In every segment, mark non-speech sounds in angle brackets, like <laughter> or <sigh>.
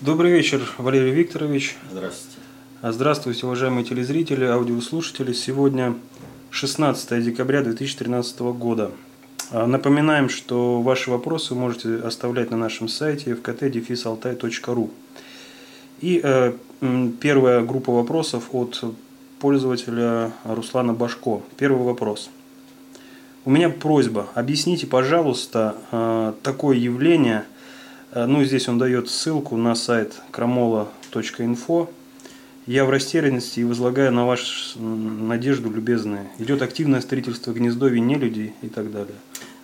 Добрый вечер, Валерий Викторович. Здравствуйте. А Здравствуйте, уважаемые телезрители, аудиослушатели. Сегодня 16 декабря 2013 года. А, Напоминаем, что ваши вопросы вы можете оставлять на нашем сайте fkt-alтай.ru. И э, первая группа вопросов от пользователя Руслана Башко. Первый вопрос. У меня просьба, объясните, пожалуйста, э, такое явление, ну здесь он дает ссылку на сайт крамола.инфо. Я в растерянности и возлагаю на вашу надежду, любезные. Идет активное строительство гнездовий нелюдей и так далее.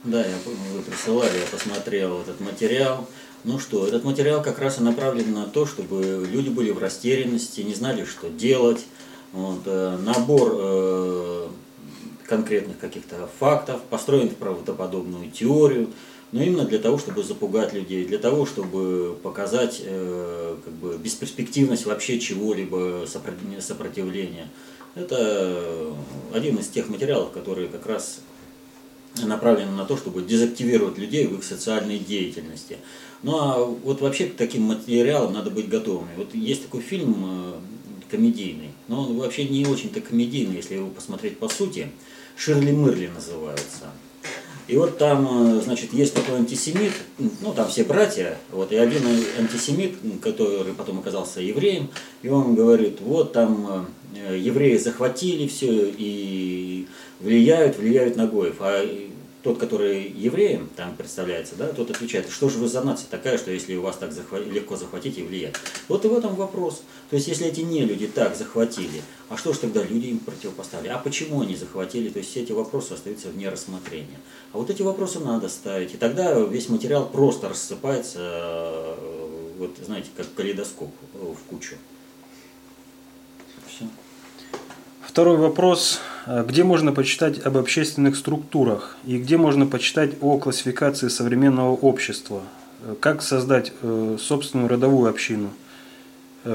Да, я вы присылали, я посмотрел этот материал. Ну что, этот материал как раз и направлен на то, чтобы люди были в растерянности, не знали, что делать. Вот, э, набор э, конкретных каких-то фактов, построен в правдоподобную теорию, но именно для того, чтобы запугать людей, для того, чтобы показать э, как бы, бесперспективность вообще чего-либо сопротив- сопротивления. Это один из тех материалов, которые как раз направлены на то, чтобы дезактивировать людей в их социальной деятельности. Ну а вот вообще к таким материалам надо быть готовыми. Вот есть такой фильм э, комедийный, но он вообще не очень-то комедийный, если его посмотреть по сути. Ширли Мырли называется. И вот там, э, значит, есть такой антисемит, ну там все братья, вот, и один антисемит, который потом оказался евреем, и он говорит, вот там э, евреи захватили все и влияют, влияют на Гоев. А тот, который евреем там представляется, да, тот отвечает, что же вы за нация такая, что если у вас так захва- легко захватить и влиять. Вот и в этом вопрос. То есть, если эти не люди так захватили, а что же тогда люди им противопоставили? А почему они захватили? То есть, все эти вопросы остаются вне рассмотрения. А вот эти вопросы надо ставить. И тогда весь материал просто рассыпается, э, вот знаете, как калейдоскоп э, в кучу. Все. Второй вопрос. Э, Где можно почитать об общественных структурах и где можно почитать о классификации современного общества? Э, Как создать э, собственную родовую общину?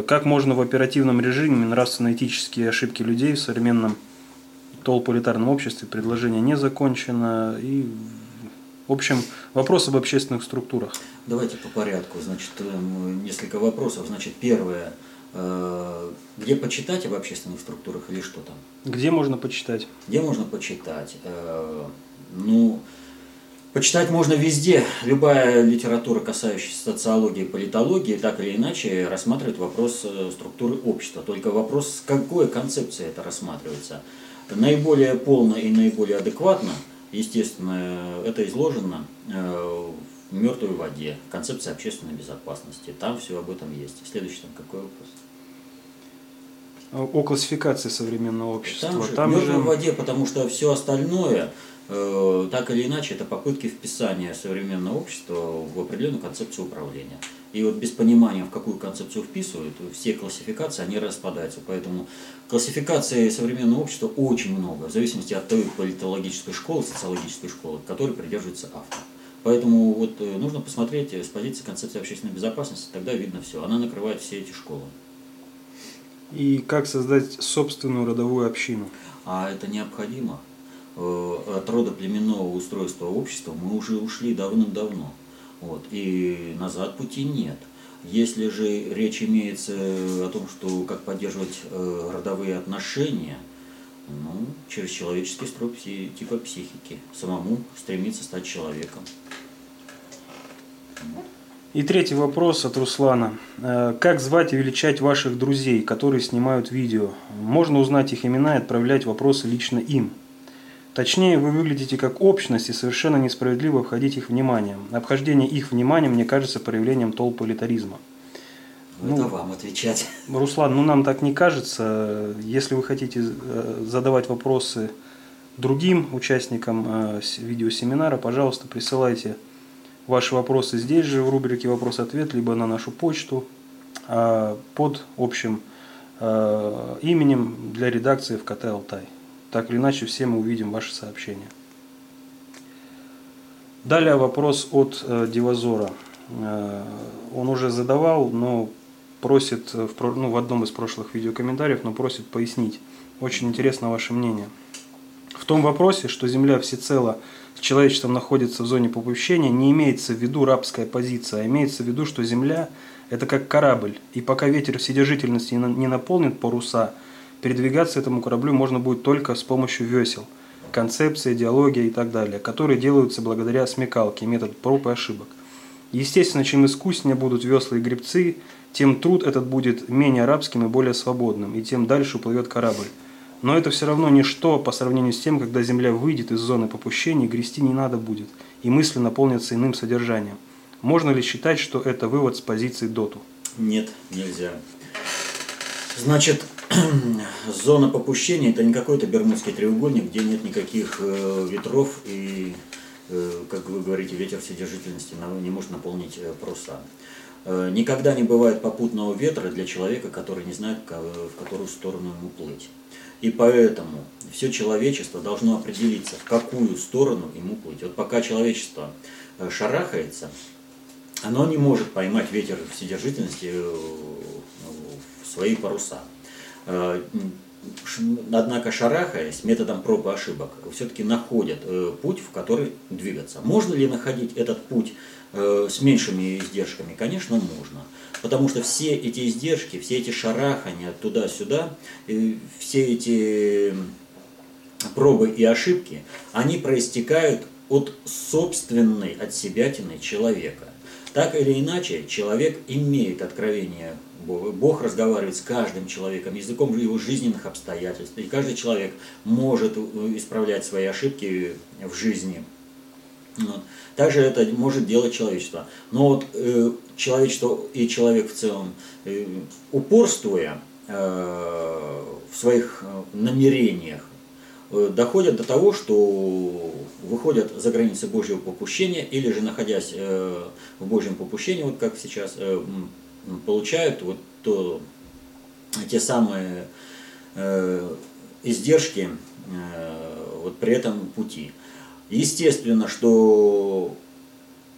Как можно в оперативном режиме нравственно-этические ошибки людей в современном толполитарном обществе? Предложение не закончено. И, в общем, вопрос об общественных структурах. Давайте по порядку. Значит, несколько вопросов. Значит, первое. Э, Где почитать об общественных структурах или что там? Где можно почитать? Где можно почитать? Э, Ну, почитать можно везде. Любая литература, касающаяся социологии, политологии, так или иначе рассматривает вопрос э, структуры общества. Только вопрос, с какой концепцией это рассматривается. Наиболее полно и наиболее адекватно, естественно, это изложено в мертвой воде, концепция общественной безопасности. Там все об этом есть. Следующий там какой вопрос? О классификации современного общества. Там же, Там в же- мертвой воде, потому что все остальное, э, так или иначе, это попытки вписания современного общества в определенную концепцию управления. И вот без понимания, в какую концепцию вписывают, все классификации, они распадаются. Поэтому классификации современного общества очень много, в зависимости от той политологической школы, социологической школы, которой придерживается автор. Поэтому вот э, нужно посмотреть э, с позиции концепции общественной безопасности, тогда видно все. Она накрывает все эти школы. И как создать собственную родовую общину? А это необходимо. Э, От рода племенного устройства общества мы уже ушли давным-давно. Вот. И назад пути нет. Если же речь имеется о том, что как поддерживать родовые отношения, ну, через человеческий строй типа психики, самому стремиться стать человеком. И третий вопрос от Руслана. Э, Как звать и величать ваших друзей, которые снимают видео? Можно узнать их имена и отправлять вопросы лично им. Точнее, вы выглядите как общность и совершенно несправедливо обходить их вниманием. Обхождение их вниманием мне кажется проявлением толполитаризма. Ну, это вам отвечать. Руслан, ну нам так не кажется. Если вы хотите э, задавать вопросы другим участникам э, видеосеминара, пожалуйста, присылайте ваши вопросы здесь же в рубрике «Вопрос-ответ», либо на нашу почту а, под общим э, именем для редакции в КТ «Алтай». Так или иначе, все мы увидим ваши сообщения. Далее вопрос от Дивазора. Он уже задавал, но просит э, в, ну, в одном из прошлых видеокомментариев, но просит пояснить. Очень интересно ваше мнение. В том вопросе, что Земля всецело с человечеством находится в зоне попущения, не имеется в виду рабская позиция, а имеется в виду, что Земля Это как корабль, и пока ветер вседержительности не наполнит паруса, передвигаться этому кораблю можно будет только с помощью весел, концепции, идеологии и так далее, которые делаются благодаря смекалке, метод проб и ошибок. Естественно, чем искуснее будут весла и гребцы, тем труд этот будет менее арабским и более свободным, и тем дальше уплывет корабль. Но это все равно ничто по сравнению с тем, когда Земля выйдет из зоны попущения, грести не надо будет, и мысли наполнятся иным содержанием. Можно ли считать, что это вывод с позиции доту? Нет, нельзя. Значит, <clears throat> зона попущения – это не какой-то Бермудский треугольник, где нет никаких э, ветров и, э, как вы говорите, ветер вседержительности не может наполнить э, паруса. Никогда не бывает попутного ветра для человека, который не знает, в какую сторону ему плыть. И поэтому все человечество должно определиться, в какую сторону ему плыть. Вот пока человечество э, шарахается, оно не может поймать ветер вседержительности э, в свои паруса. Э, однако шарахаясь методом проб и ошибок, все-таки находят путь, в который двигаться. Можно ли находить этот путь с меньшими издержками? Конечно, можно. Потому что все эти издержки, все эти шарахания туда-сюда, все эти пробы и ошибки, они проистекают от собственной от себятины человека. Так или иначе, человек имеет откровение Бога. Бог разговаривает с каждым человеком языком его жизненных обстоятельств. И каждый человек может э, исправлять свои ошибки в жизни. Вот. Также это может делать человечество. Но вот э, человечество и человек в целом, э, упорствуя э, в своих э, намерениях, э, доходят до того, что выходят за границы Божьего попущения, или же находясь э, в Божьем попущении, вот как сейчас, э, получают вот то, те самые э, издержки э, вот при этом пути. Естественно, что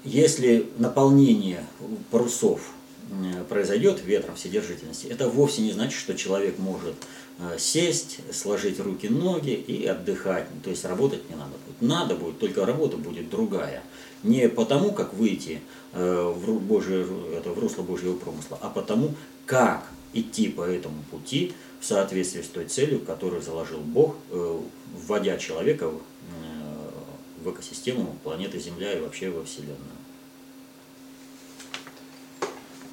если наполнение парусов э, произойдет ветром вседержительности, это вовсе не значит, что человек может э, сесть, сложить руки, ноги и отдыхать. То есть работать не надо будет. Надо будет, только работа будет другая. Не потому, как выйти э, в, Божие, это, в русло Божьего промысла, а потому, как идти по этому пути в соответствии с той целью, которую заложил Бог, вводя человека в экосистему планеты Земля и вообще во Вселенную.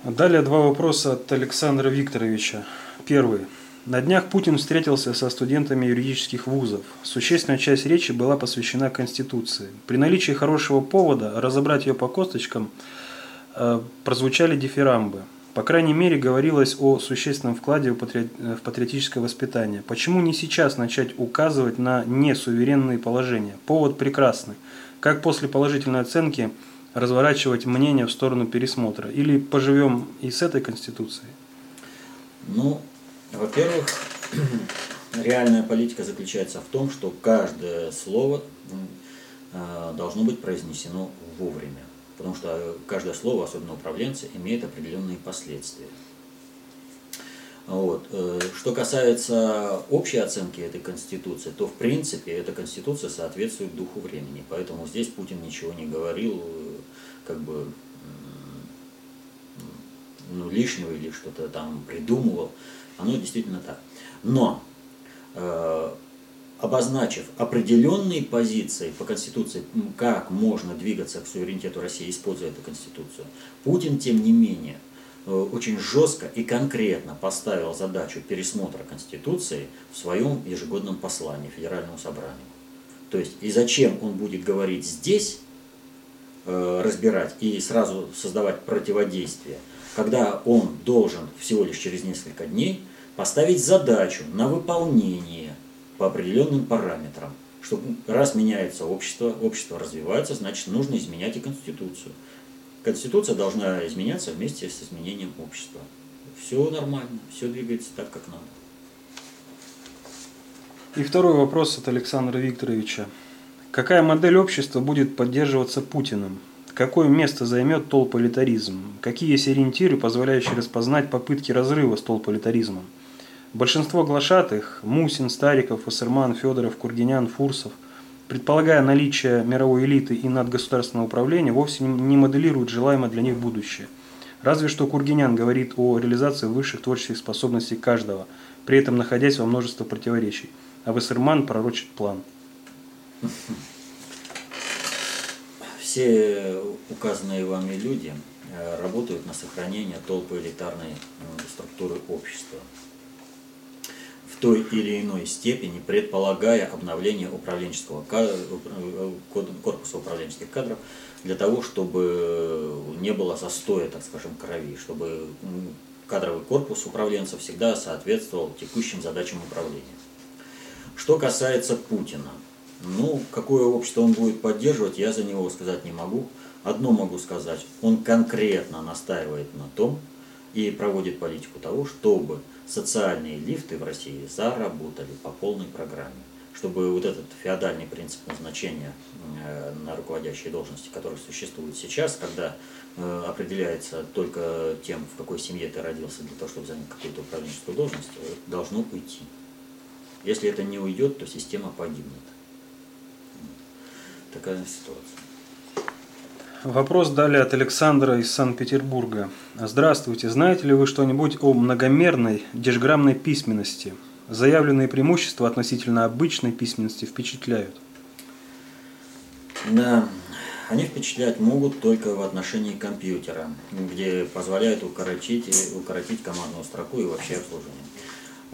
Далее два вопроса от Александра Викторовича. Первый. На днях Путин встретился со студентами юридических вузов. Существенная часть речи была посвящена Конституции. При наличии хорошего повода разобрать ее по косточкам э, прозвучали дифирамбы. По крайней мере, говорилось о существенном вкладе в патриотическое воспитание. Почему не сейчас начать указывать на несуверенные положения? Повод прекрасный. Как после положительной оценки разворачивать мнение в сторону пересмотра? Или поживем и с этой Конституцией? Ну, во-первых, <clears throat> реальная политика заключается в том, что каждое слово э, должно быть произнесено вовремя потому что каждое слово, особенно управленцы, имеет определенные последствия. Вот. Э, что касается общей оценки этой Конституции, то в принципе эта Конституция соответствует духу времени. Поэтому здесь Путин ничего не говорил, э, как бы ну, лишнего или что-то там придумывал. Оно действительно так. Но э, обозначив определенные позиции по Конституции, как можно двигаться к суверенитету России, используя эту Конституцию, Путин, тем не менее, э, очень жестко и конкретно поставил задачу пересмотра Конституции в своем ежегодном послании Федеральному собранию. То есть, и зачем он будет говорить здесь, э, разбирать и сразу создавать противодействие, когда он должен всего лишь через несколько дней поставить задачу на выполнение по определенным параметрам. Что раз меняется общество, общество развивается, значит нужно изменять и Конституцию. Конституция должна изменяться вместе с изменением общества. Все нормально, все двигается так, как надо. И второй вопрос от Александра Викторовича. Какая модель общества будет поддерживаться Путиным? Какое место займет толполитаризм? Какие есть ориентиры, позволяющие распознать попытки разрыва с толполитаризмом? Большинство глашатых – Мусин, Стариков, Вассерман, Федоров, Кургинян, Фурсов – предполагая наличие мировой элиты и надгосударственного управления, вовсе не моделируют желаемое для них будущее. Разве что Кургинян говорит о реализации высших творческих способностей каждого, при этом находясь во множестве противоречий. А Вассерман пророчит план. Все указанные вами люди э, работают на сохранение толпы элитарной э, структуры общества той или иной степени, предполагая обновление управленческого э, корпуса управленческих кадров для того, чтобы не было застоя, так скажем, крови, чтобы кадровый корпус управленцев всегда соответствовал текущим задачам управления. Что касается Путина, ну, какое общество он будет поддерживать, я за него сказать не могу. Одно могу сказать, он конкретно настаивает на том и проводит политику того, чтобы социальные лифты в России заработали по полной программе чтобы вот этот феодальный принцип назначения э, на руководящие должности, который существует сейчас, когда э, определяется только тем, в какой семье ты родился для того, чтобы занять какую-то управленческую должность, э, должно уйти. Если это не уйдет, то система погибнет. Такая ситуация. Вопрос далее от Александра из Санкт-Петербурга. Здравствуйте. Знаете ли вы что-нибудь о многомерной дешграммной письменности? Заявленные преимущества относительно обычной письменности впечатляют. Да, они впечатлять могут только в отношении компьютера, где позволяют укоротить, укоротить командную строку и вообще обслуживание.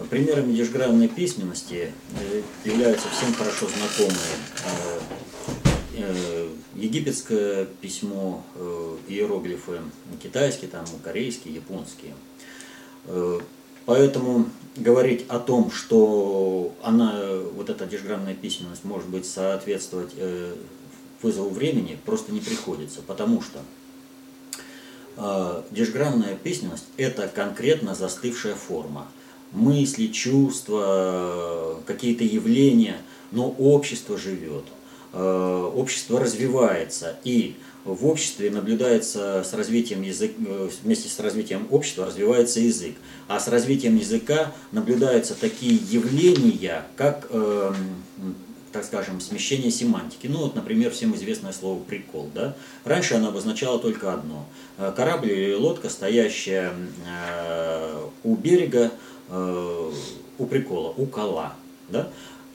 Примерами дешграммной письменности э, являются всем хорошо знакомые э, э, египетское письмо, иероглифы китайские, там, корейские, японские. Поэтому говорить о том, что она, вот эта дешграммная письменность может быть соответствовать э, вызову времени, просто не приходится, потому что э, дешграммная письменность – это конкретно застывшая форма. Мысли, чувства, какие-то явления, но общество живет, э, общество развивается, и в обществе наблюдается с развитием языка, э, вместе с развитием общества развивается язык. А с развитием языка наблюдаются такие явления, как, э, так скажем, смещение семантики. Ну вот, например, всем известное слово «прикол». Да? Раньше оно обозначало только одно. Э, корабль или лодка, стоящая э, у берега, э, у прикола, у кола. Да?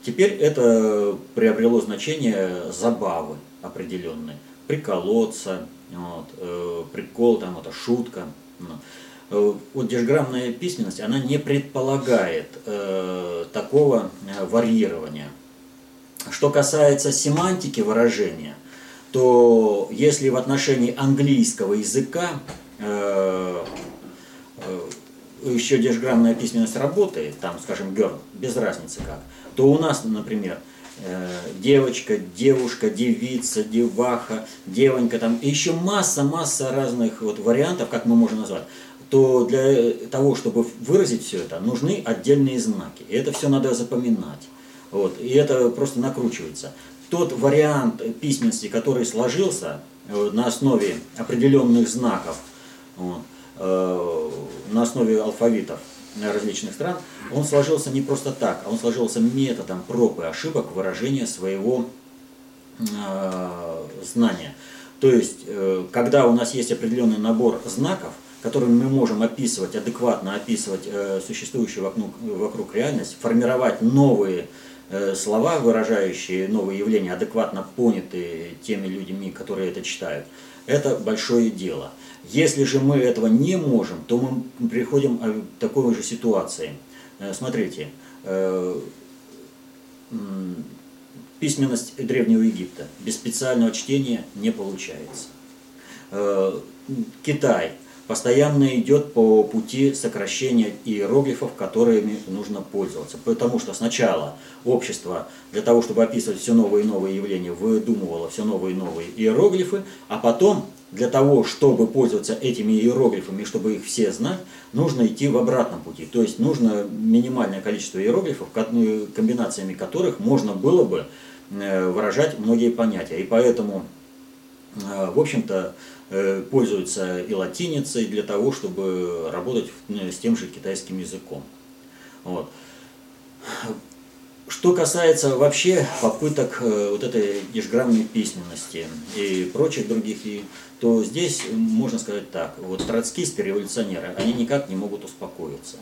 Теперь это приобрело значение забавы определенной приколоться, вот, э, прикол, там, это шутка. Ну. Э, вот дешграммная письменность, она не предполагает э, такого э, варьирования. Что касается семантики выражения, то если в отношении английского языка э, э, еще дешграммная письменность работает, там, скажем, girl, без разницы как, то у нас, например, Э, девочка, девушка, девица, деваха, девонька, там еще масса-масса разных вот вариантов, как мы можем назвать, то для того, чтобы выразить все это, нужны отдельные знаки. И это все надо запоминать. Вот, и это просто накручивается. Тот вариант письменности, который сложился э, на основе определенных знаков, вот, э, на основе алфавитов, различных стран, он сложился не просто так, а он сложился методом проб и ошибок выражения своего э, знания. То есть, э, когда у нас есть определенный набор знаков, которыми мы можем описывать, адекватно описывать э, существующую вокруг, вокруг реальность, формировать новые э, слова, выражающие новые явления, адекватно понятые теми людьми, которые это читают, это большое дело. Если же мы этого не можем, то мы приходим к такой же ситуации. Э, смотрите, э, письменность Древнего Египта без специального чтения не получается. Э, Китай постоянно идет по пути сокращения иероглифов, которыми нужно пользоваться. Потому что сначала общество для того, чтобы описывать все новые и новые явления, выдумывало все новые и новые иероглифы, а потом для того, чтобы пользоваться этими иероглифами, чтобы их все знать, нужно идти в обратном пути. То есть нужно минимальное количество иероглифов, комбинациями которых можно было бы э, выражать многие понятия. И поэтому, э, в общем-то, э, пользуются и латиницей для того, чтобы работать с тем же китайским языком. Вот. Что касается вообще попыток вот этой дешграммной письменности и прочих других то здесь можно сказать так, вот троцкисты, революционеры, они никак не могут успокоиться.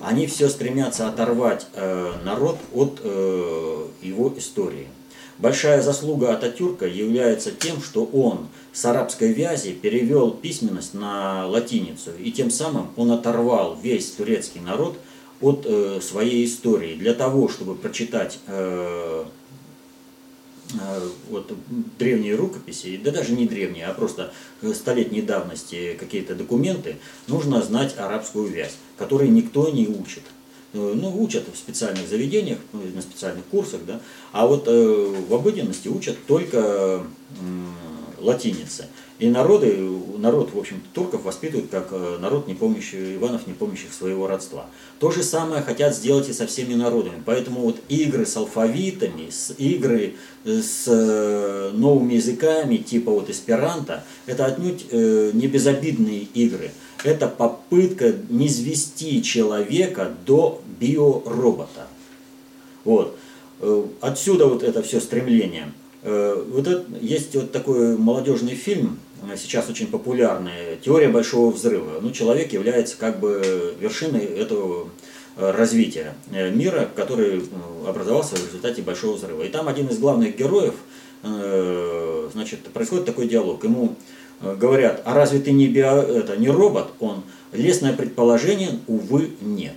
Они все стремятся оторвать э, народ от э, его истории. Большая заслуга Ататюрка является тем, что он с арабской вязи перевел письменность на латиницу, и тем самым он оторвал весь турецкий народ от э, своей истории. Для того, чтобы прочитать э, вот, древние рукописи, да даже не древние, а просто столетней давности какие-то документы, нужно знать арабскую вязь, которой никто не учит. Э, ну, учат в специальных заведениях, ну, на специальных курсах, да, а вот э, в обыденности учат только э, латинице. И народы, народ, в общем турков воспитывают как э, народ, не помнящий, Иванов, не помнящих своего родства. То же самое хотят сделать и со всеми народами. Поэтому вот игры с алфавитами, с игры с новыми языками, типа вот эсперанто, это отнюдь не безобидные игры это попытка низвести человека до биоробота. Вот. Э, отсюда вот это все стремление. Э, вот это, есть вот такой молодежный фильм, э, сейчас очень популярный, «Теория большого взрыва». Ну, человек является как бы вершиной этого развития мира, который образовался в результате большого взрыва. И там один из главных героев, значит, происходит такой диалог. Ему Э, говорят, а разве ты не, био, это, не робот? Он, лесное предположение, увы, нет.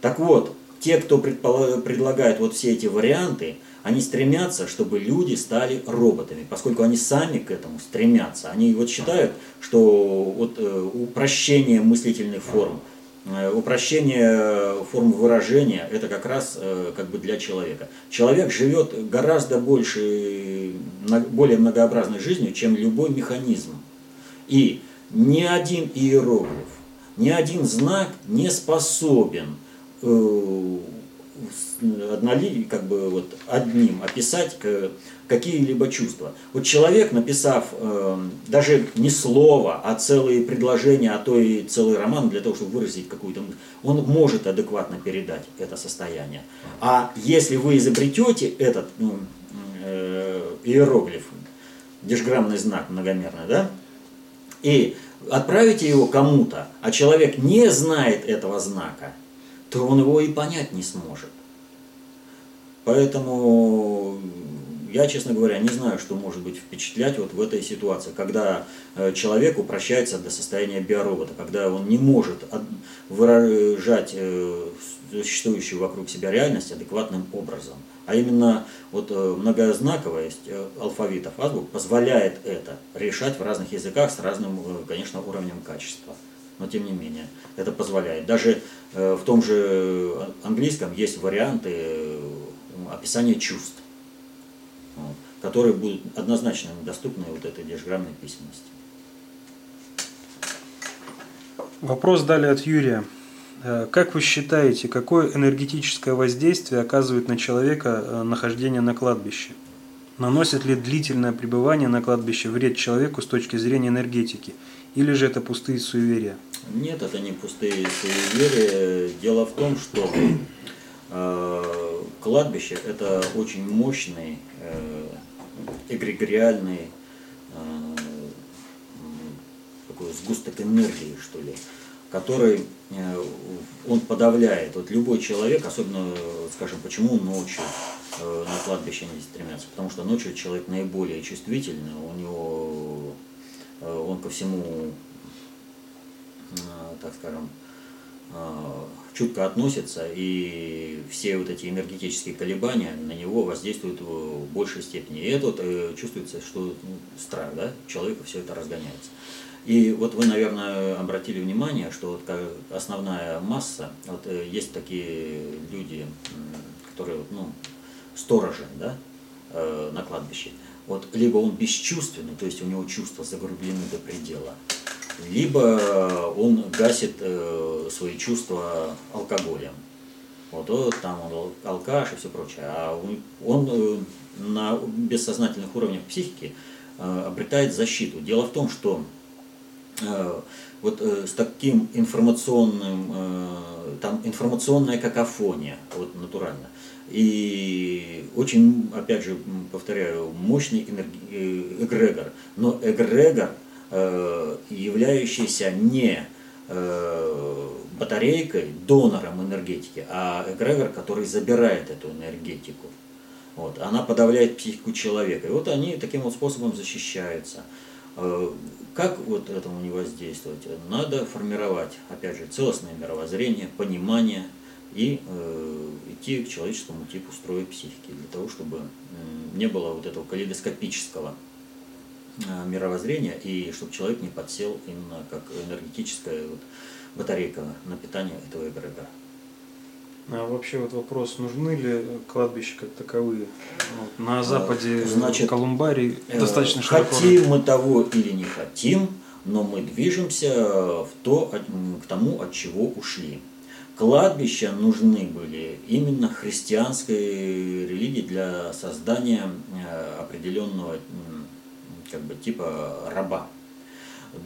Так вот, те, кто предлагает вот все эти варианты, они стремятся, чтобы люди стали роботами, поскольку они сами к этому стремятся. Они вот считают, что вот, э, упрощение мыслительных форм – Э, упрощение форм выражения – это как раз э, как бы для человека. Человек живет гораздо больше, более многообразной жизнью, чем любой механизм. И ни один иероглиф, ни один знак не способен одноли, как бы вот одним описать какие-либо чувства. Вот человек, написав э, даже не слово, а целые предложения, а то и целый роман для того, чтобы выразить какую-то мысль, он может адекватно передать это состояние. А если вы изобретете этот ну, э, иероглиф, дешграммный знак многомерный, да, и отправите его кому-то, а человек не знает этого знака, то он его и понять не сможет. Поэтому я, честно говоря, не знаю, что может быть впечатлять вот в этой ситуации, когда э, человек упрощается до состояния биоробота, когда он не может выражать э, существующую вокруг себя реальность адекватным образом. А именно вот э, многознаковость алфавитов азбук позволяет это решать в разных языках с разным, конечно, уровнем качества. Но тем не менее, это позволяет. Даже в том же английском есть варианты описания чувств которые будут однозначно доступны вот этой дешграммной письменности. Вопрос далее от Юрия. Э, как вы считаете, какое энергетическое воздействие оказывает на человека э, нахождение на кладбище? Наносит ли длительное пребывание на кладбище вред человеку с точки зрения энергетики? Или же это пустые суеверия? Нет, это не пустые суеверия. Дело в том, что э, кладбище – это очень мощный э, эгрегориальный э, такой сгусток энергии, что ли, который э, он подавляет. Вот любой человек, особенно, скажем, почему ночью на кладбище не стремятся, потому что ночью человек наиболее чувствительный, у него он ко всему, так скажем, чутко относится, и все вот эти энергетические колебания на него воздействуют в большей степени. И это вот, э, чувствуется, что ну, страх, да, человека все это разгоняется. И вот вы, наверное, обратили внимание, что вот основная масса, вот э, есть такие люди, которые, ну, сторожи, да, э, на кладбище. Вот либо он бесчувственный, то есть у него чувства загрублены до предела, либо он гасит э, свои чувства алкоголем. Вот, вот там он алкаш и все прочее. А он э, на бессознательных уровнях психики э, обретает защиту. Дело в том, что вот с таким информационным, там информационная какофония, вот натурально. И очень, опять же, повторяю, мощный эгрегор. Но эгрегор – являющийся не э, батарейкой, донором энергетики, а эгрегор, который забирает эту энергетику. Вот, она подавляет психику человека. И вот они таким вот способом защищаются. Э, как вот этому не воздействовать? Надо формировать, опять же, целостное мировоззрение, понимание и э, идти к человеческому типу строя психики, для того, чтобы э, не было вот этого калейдоскопического э, мировоззрения, и чтобы человек не подсел именно как энергетическая вот, батарейка на питание этого эгрегора. А вообще вот вопрос, нужны ли кладбища как таковые? Вот, на западе а, Значит, Колумбарий э, достаточно широко. Хотим мы того или не хотим, но мы движемся в то, к тому, от чего ушли. Кладбища нужны были именно христианской религии для создания э, определенного как бы, типа раба.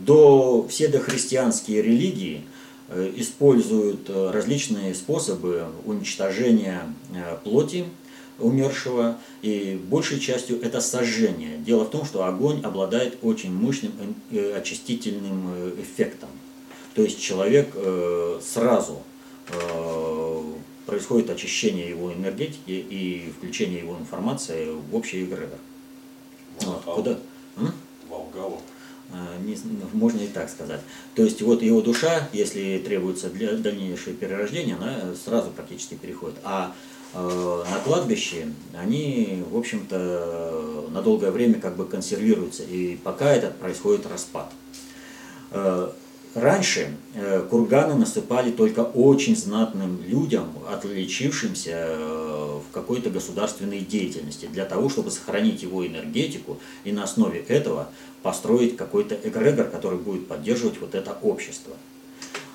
До все дохристианские религии – Э, используют э, различные способы уничтожения э, плоти умершего, и большей частью это сожжение. Дело в том, что огонь обладает очень мощным очистительным эффектом. То есть человек сразу происходит очищение его энергетики и включение его информации в общий эгрегор. Вот, куда? Волгалу. А, не, можно и так сказать. То есть вот его душа, если требуется для дальнейшего перерождения, она сразу практически переходит. А э, на кладбище они, в общем-то, на долгое время как бы консервируются, и пока этот происходит распад. Раньше э, курганы насыпали только очень знатным людям, отличившимся э, в какой-то государственной деятельности, для того, чтобы сохранить его энергетику и на основе этого построить какой-то эгрегор, который будет поддерживать вот это общество.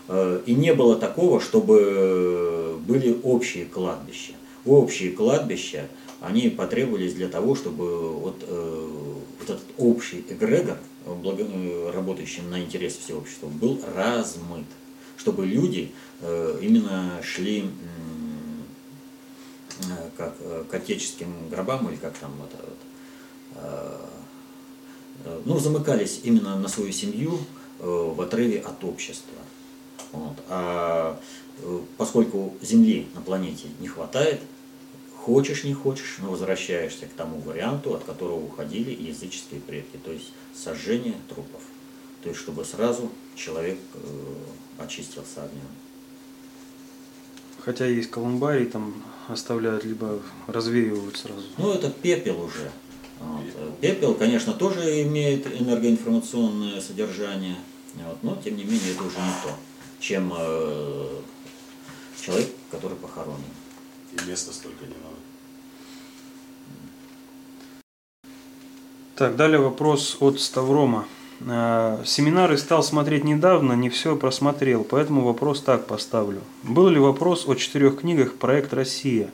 Э, и не было такого, чтобы были общие кладбища. Общие кладбища, они потребовались для того, чтобы вот, вот этот общий эгрегор – Э, работающим на интерес всего общества, был размыт, чтобы люди э, именно шли э, как к отеческим гробам или как там это вот, ну, замыкались именно на свою семью в отрыве от общества. Вот. А поскольку Земли на планете не хватает, Хочешь, не хочешь, но возвращаешься к тому варианту, от которого уходили языческие предки, то есть сожжение трупов. То есть, чтобы сразу человек э, очистился огнем. Хотя есть колумбарий, там оставляют, либо развеивают сразу. Ну, это пепел уже. Вот. Пепел, конечно, тоже имеет энергоинформационное содержание, вот, но, тем не менее, это уже не то, чем э, человек, который похоронен. И места столько не надо. Так, далее вопрос от Ставрома. Э, семинары стал смотреть недавно, не все просмотрел, поэтому вопрос так поставлю. Был ли вопрос о четырех книгах «Проект Россия»?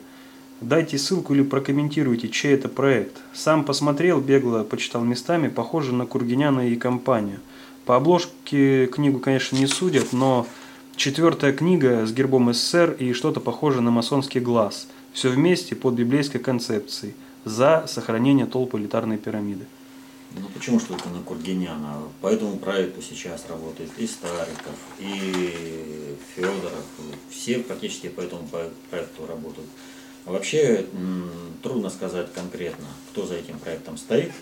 Дайте ссылку или прокомментируйте, чей это проект. Сам посмотрел, бегло почитал местами, похоже на Кургиняна и компанию. По обложке книгу, конечно, не судят, но Четвертая книга с гербом СССР и что-то похожее на масонский глаз. Все вместе под библейской концепцией. За сохранение толпы элитарной пирамиды. Ну почему что это на Кургиняна? По этому проекту сейчас работает и Стариков, и Федоров. Все практически по этому проекту работают. А вообще трудно сказать конкретно, кто за этим проектом стоит.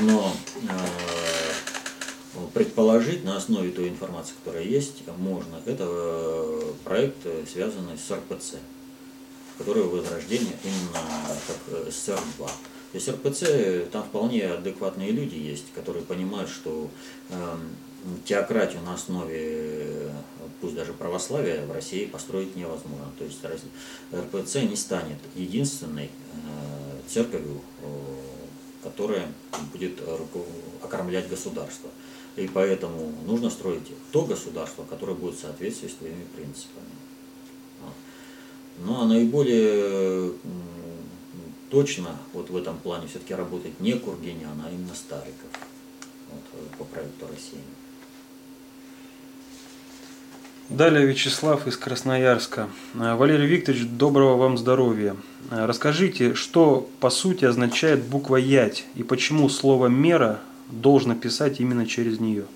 Но э, предположить на основе той информации, которая есть, можно. Это э, проект, э, связанный с РПЦ, который возрождение именно как э, СССР-2. То есть РПЦ, там вполне адекватные люди есть, которые понимают, что э, теократию на основе, пусть даже православия, в России построить невозможно. То есть РПЦ не станет единственной э, церковью, э, которая будет окормлять государство. И поэтому нужно строить то государство, которое будет в соответствии с твоими принципами. Ну а наиболее точно вот в этом плане все-таки работает не Кургинян, а именно Стариков вот, по проекту России. Далее Вячеслав из Красноярска. Валерий Викторович, доброго вам здоровья. Расскажите, что по сути означает буква «ять» и почему слово «мера» должно писать именно через нее?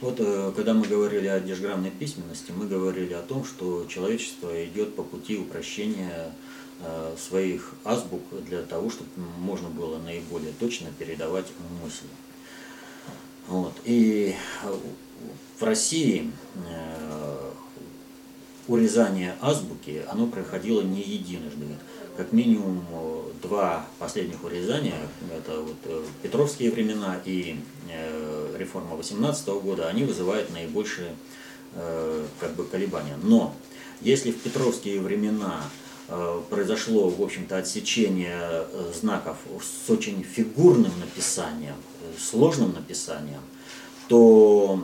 Вот э, когда мы говорили о дежграммной письменности, мы говорили о том, что человечество идет по пути упрощения э, своих азбук для того, чтобы можно было наиболее точно передавать мысли. Вот. И в России урезание азбуки, оно проходило не единожды. Как минимум э, два последних урезания, это вот э, Петровские времена и э, реформа 18 года, они вызывают наибольшие как бы, колебания. Но если в Петровские времена произошло, в общем-то, отсечение знаков с очень фигурным написанием, сложным написанием, то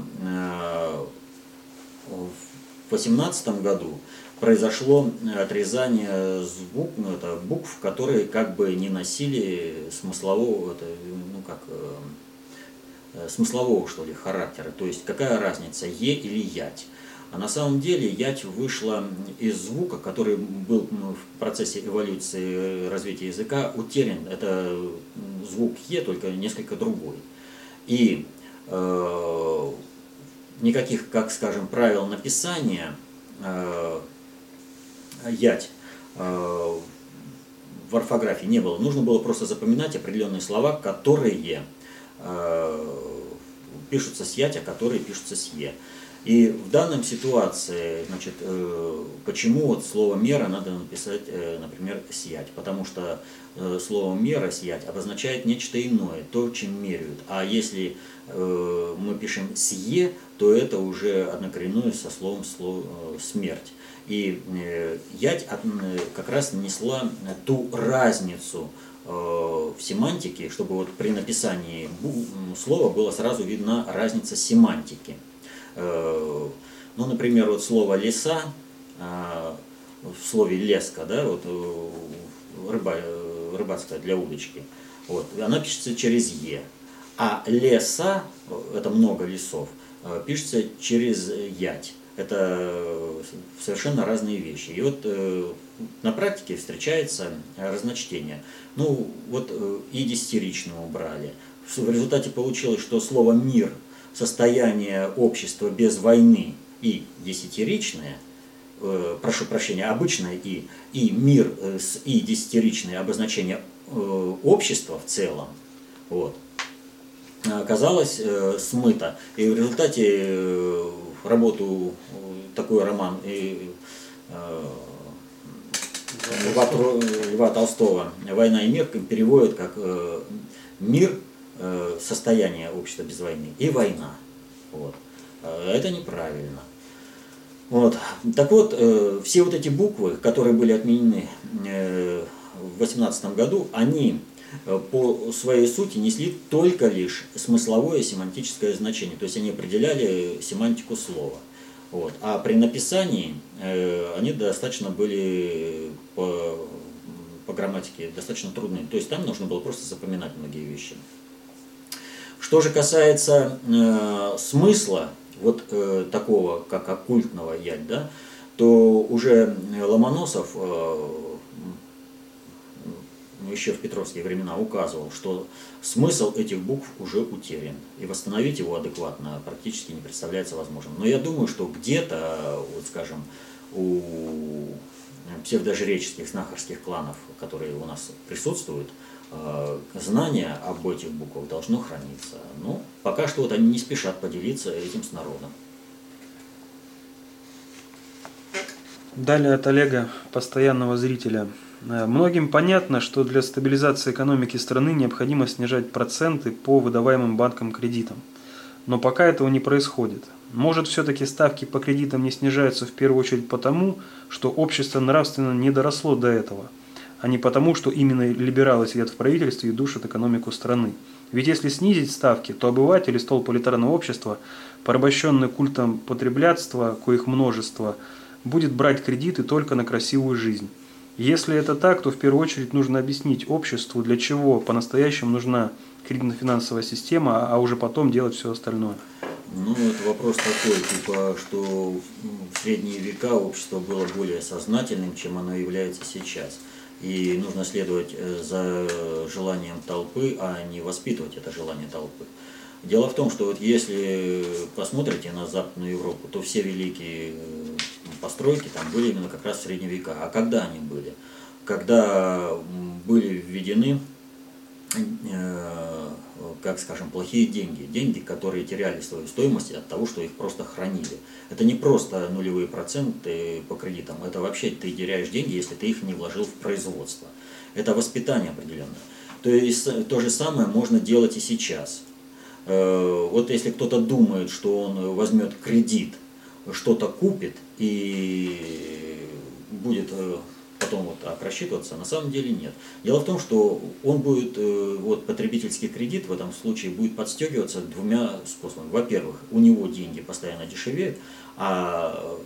в 2018 году произошло отрезание звук, ну, это букв, которые как бы не носили смыслового, это, ну как, э, э, смыслового что ли характера. То есть какая разница, е или ять. А на самом деле ять вышла из звука, который был ну, в процессе эволюции развития языка утерян. Это звук е, только несколько другой. И э, никаких, как скажем, правил написания э, ять э, в орфографии не было. Нужно было просто запоминать определенные слова, которые э, пишутся с ять, а которые пишутся с е. И в данном ситуации, значит, э, почему вот слово мера надо написать, например, сиять? Потому что слово мера сиять обозначает нечто иное, то, чем меряют. А если мы пишем сие, то это уже однокоренное со словом смерть. И ять как раз несла ту разницу в семантике, чтобы вот при написании слова было сразу видна разница семантики. Э, ну, например, вот слово леса, в слове леска, да, вот э, рыба, э, рыбацкая для удочки, вот, она пишется через Е. А леса, это много лесов, пишется через ять. Это совершенно разные вещи. И вот на практике встречается разночтение. Ну, вот и десятиричную убрали. В результате получилось, что слово «мир» состояние общества без войны и десятиричное, э, прошу прощения, обычное и, и мир э, с и десятиричное обозначение э, общества в целом, вот, оказалось э, смыто. И в результате э, работу, э, такой роман и э, Льва, Льва Толстого «Война и мир» переводят как э, «Мир Э, состояние общества без войны и война. Вот. Э, это неправильно. Вот. Так вот, э, все вот эти буквы, которые были отменены в 2018 году, они по своей сути несли только лишь смысловое семантическое значение, то есть они определяли семантику слова. Вот. А при написании они достаточно были по, по грамматике достаточно трудны. То есть там нужно было просто запоминать многие вещи. Что же касается э, смысла вот э, такого, как оккультного ядь, да, то уже Ломоносов э, еще в петровские времена указывал, что смысл этих букв уже утерян, и восстановить его адекватно практически не представляется возможным. Но я думаю, что где-то, вот скажем, у псевдожреческих знахарских кланов, которые у нас присутствуют, Э, знание об этих буквах должно храниться. Но пока что вот они не спешат поделиться этим с народом. Далее от Олега, постоянного зрителя. Э, многим понятно, что для стабилизации экономики страны необходимо снижать проценты по выдаваемым банкам кредитам. Но пока этого не происходит. Может, все-таки ставки по кредитам не снижаются в первую очередь потому, что общество нравственно не доросло до этого – а не потому, что именно либералы сидят в правительстве и душат экономику страны. Ведь если снизить ставки, то обыватели стол политарного общества, порабощенный культом потреблятства, коих множество, будет брать кредиты только на красивую жизнь. Если это так, то в первую очередь нужно объяснить обществу, для чего по-настоящему нужна кредитно-финансовая система, а уже потом делать все остальное. Ну, это вопрос такой, типа, что в средние века общество было более сознательным, чем оно является сейчас. И нужно следовать э, за желанием толпы, а не воспитывать это желание толпы. Дело в том, что вот если посмотрите на Западную Европу, то все великие э, постройки там были именно как раз в средние века. А когда они были? Когда были введены э, как скажем, плохие деньги. Деньги, которые теряли свою стоимость от того, что их просто хранили. Это не просто нулевые проценты по кредитам, это вообще ты теряешь деньги, если ты их не вложил в производство. Это воспитание определенное. То есть то же самое можно делать и сейчас. Э, вот если кто-то думает, что он возьмет кредит, что-то купит и будет э, потом вот так рассчитываться, на самом деле нет. Дело в том, что он будет, э, вот потребительский кредит в этом случае будет подстегиваться двумя способами. Во-первых, у него деньги постоянно дешевеют, а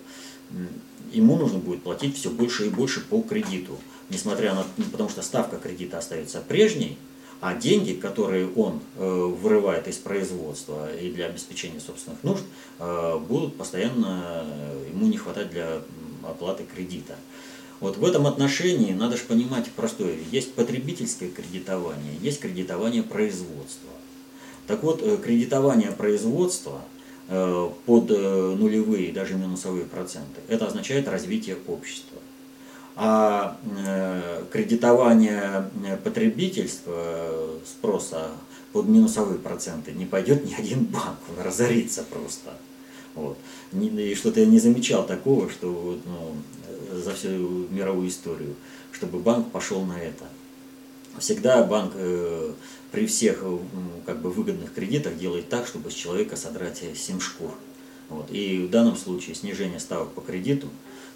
ему нужно будет платить все больше и больше по кредиту. Несмотря на, потому что ставка кредита остается прежней, а деньги, которые он э, вырывает из производства и для обеспечения собственных нужд, э, будут постоянно ему не хватать для оплаты кредита. Вот в этом отношении надо же понимать простое. Есть потребительское кредитование, есть кредитование производства. Так вот, э, кредитование производства э, под э, нулевые, даже минусовые проценты, это означает развитие общества. А кредитование потребительства, спроса под минусовые проценты не пойдет ни один банк, он разорится просто. Вот. И что-то я не замечал такого, что ну, за всю мировую историю, чтобы банк пошел на это. Всегда банк э, при всех э, как бы, выгодных кредитах делает так, чтобы с человека содрать 7 шкур. Вот. И в данном случае снижение ставок по кредиту,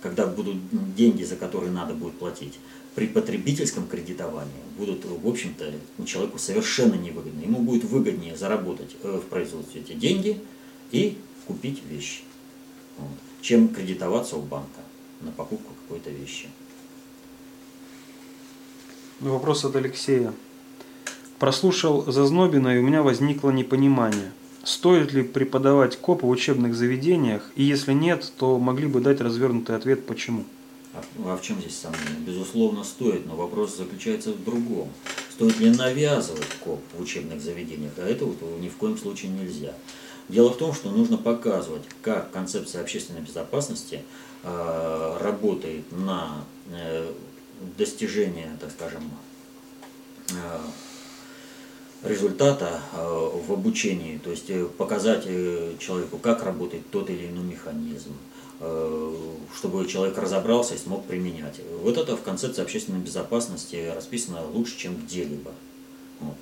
когда будут деньги, за которые надо будет платить, при потребительском кредитовании будут, в общем-то, человеку совершенно невыгодно. Ему будет выгоднее заработать э, в производстве эти деньги и купить вещи, вот, чем кредитоваться у банка на покупку какой-то вещи. Ну, вопрос от Алексея. Прослушал Зазнобина, и у меня возникло непонимание. Стоит ли преподавать КОП в учебных заведениях, и если нет, то могли бы дать развернутый ответ почему? А, а в чем здесь сомнение? Безусловно, стоит, но вопрос заключается в другом. Стоит ли навязывать КОП в учебных заведениях? А это вот ни в коем случае нельзя. Дело в том, что нужно показывать, как концепция общественной безопасности Э, работает на э, достижение, так скажем, э, результата в обучении, то есть показать человеку, как работает тот или иной механизм, чтобы человек разобрался и смог применять. Вот это в концепции общественной безопасности расписано лучше, чем где-либо.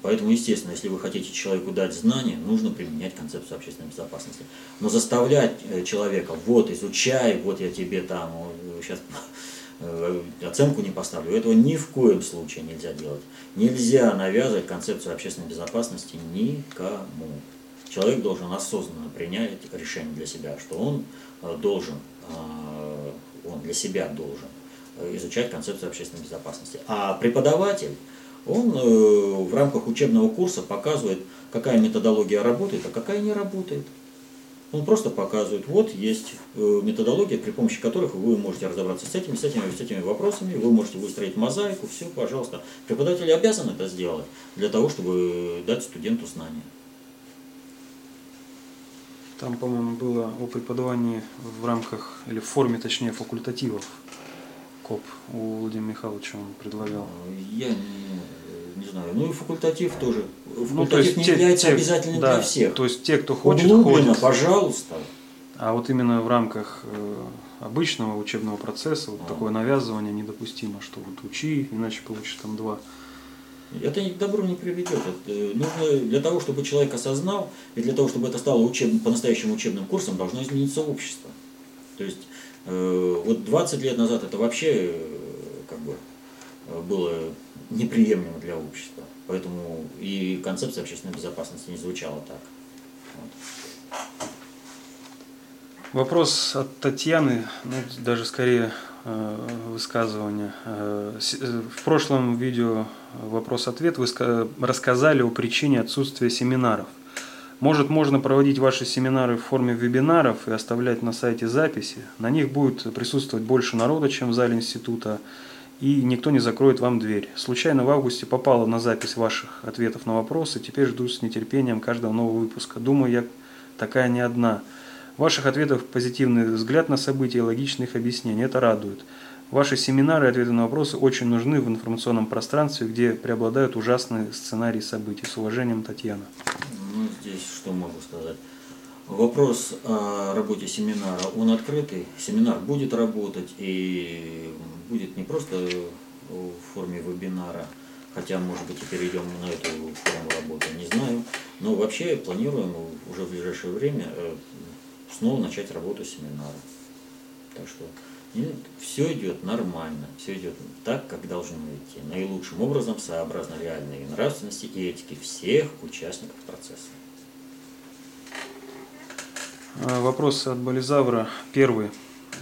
Поэтому, естественно, если вы хотите человеку дать знания, нужно применять концепцию общественной безопасности. Но заставлять э, человека, вот, изучай, вот я тебе там сейчас э, оценку не поставлю, этого ни в коем случае нельзя делать. Нельзя навязывать концепцию общественной безопасности никому. Человек должен осознанно принять решение для себя, что он э, должен, он для себя должен изучать концепцию общественной безопасности. А преподаватель он э, в рамках учебного курса показывает, какая методология работает, а какая не работает. Он просто показывает, вот есть э, методология, при помощи которых вы можете разобраться с этими, с этими, с этими вопросами, вы можете выстроить мозаику, все, пожалуйста. Преподаватель обязан это сделать для того, чтобы дать студенту знания. Там, по-моему, было о преподавании в рамках, или в форме, точнее, факультативов. КОП у Владимира Михайловича он предлагал. Я не, не знаю. Ну и факультатив тоже. Факультатив ну, то есть не те, является те, обязательным да, для всех. То есть те, кто хочет, Углубленно, ходят. пожалуйста. А вот именно в рамках э, обычного учебного процесса вот а. такое навязывание недопустимо, что вот учи, иначе получишь там два. Это к добру не приведет. Это э, нужно для того, чтобы человек осознал, и для того, чтобы это стало учеб... по-настоящему учебным курсом, должно измениться общество. То есть Э, вот 20 лет назад это вообще э, как бы э, было неприемлемо для общества. Поэтому и концепция общественной безопасности не звучала так. Вот. Вопрос от Татьяны, ну, даже скорее высказывание. В прошлом видео вопрос-ответ вы рассказали о причине отсутствия семинаров. Может, можно проводить ваши семинары в форме вебинаров и оставлять на сайте записи. На них будет присутствовать больше народа, чем в зале института. И никто не закроет вам дверь. Случайно в августе попала на запись ваших ответов на вопросы, теперь жду с нетерпением каждого нового выпуска. Думаю, я такая не одна. Ваших ответов позитивный взгляд на события и логичных объяснений. Это радует. Ваши семинары и ответы на вопросы очень нужны в информационном пространстве, где преобладают ужасные сценарии событий. С уважением, Татьяна. Ну, здесь что могу сказать. Вопрос о работе семинара, он открытый. Семинар будет работать и будет не просто в форме вебинара, хотя, может быть, и перейдем на эту форму работы, не знаю. Но вообще планируем уже в ближайшее время э, снова начать работу семинара. Так что все идет нормально, все идет так, как должно идти, наилучшим образом, сообразно реальной нравственности и этики всех участников процесса. А, вопрос от Болизавра. Первый.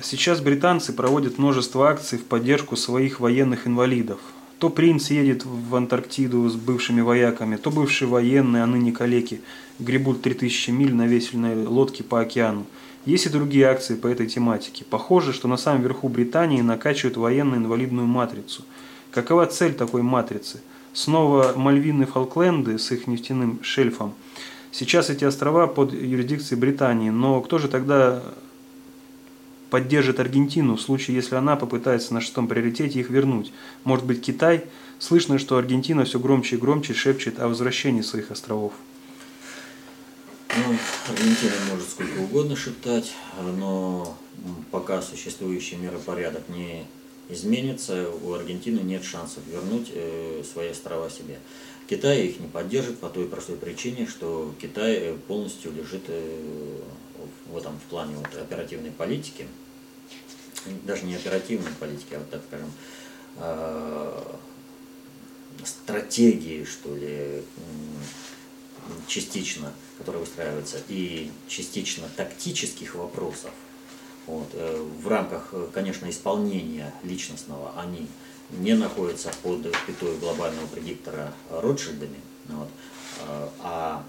Сейчас британцы проводят множество акций в поддержку своих военных инвалидов. То принц едет в Антарктиду с бывшими вояками, то бывшие военные, а ныне калеки, гребут 3000 миль на весельной лодке по океану. Есть и другие акции по этой тематике. Похоже, что на самом верху Британии накачивают военно-инвалидную матрицу. Какова цель такой матрицы? Снова Мальвины Фолкленды с их нефтяным шельфом. Сейчас эти острова под юрисдикцией Британии, но кто же тогда поддержит Аргентину в случае, если она попытается на шестом приоритете их вернуть? Может быть Китай? Слышно, что Аргентина все громче и громче шепчет о возвращении своих островов. Ну, Аргентина может сколько угодно шептать, но пока существующий миропорядок не изменится, у Аргентины нет шансов вернуть э, свои острова себе. Китай их не поддержит по той простой причине, что Китай э, полностью лежит э, в этом в плане вот оперативной политики, даже не оперативной политики, а вот так скажем, стратегии, что ли, частично, которая выстраивается, и частично тактических вопросов, вот, э, в рамках, э, конечно, исполнения личностного, они не находятся под пятой глобального предиктора Ротшильдами, вот, а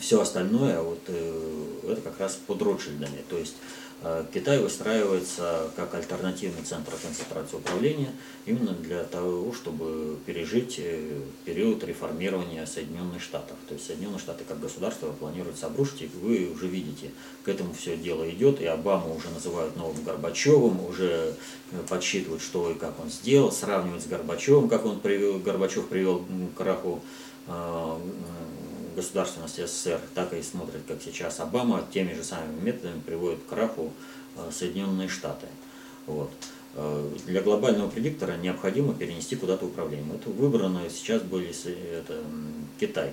все остальное вот, э, это как раз под Ротшильдами. То есть Э, Китай выстраивается как альтернативный центр концентрации управления именно для того, чтобы пережить э, период реформирования Соединенных Штатов. То есть Соединенные Штаты как государство планируется обрушить, и вы уже видите, к этому все дело идет, и Обаму уже называют новым Горбачевым, уже подсчитывают, что и как он сделал, сравнивают с Горбачевым, как он привел, Горбачев привел к краху государственности СССР, так и смотрят, как сейчас Обама, теми же самыми методами приводит к краху э, Соединенные Штаты. Вот. Э, для глобального предиктора необходимо перенести куда-то управление. Это выбрано сейчас были это, Китай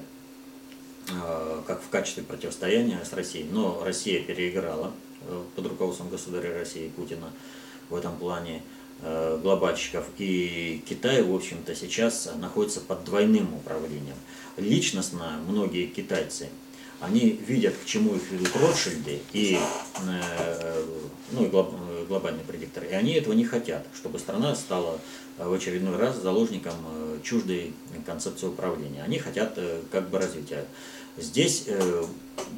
э, как в качестве противостояния с Россией. Но Россия переиграла под руководством государя России Путина в этом плане глобальщиков. И Китай, в общем-то, сейчас находится под двойным управлением личностно многие китайцы, они видят, к чему их ведут Ротшильды и, э, ну, и глобальные предикторы, и они этого не хотят, чтобы страна стала в очередной раз заложником э, чуждой концепции управления. Они хотят э, как бы развития. Здесь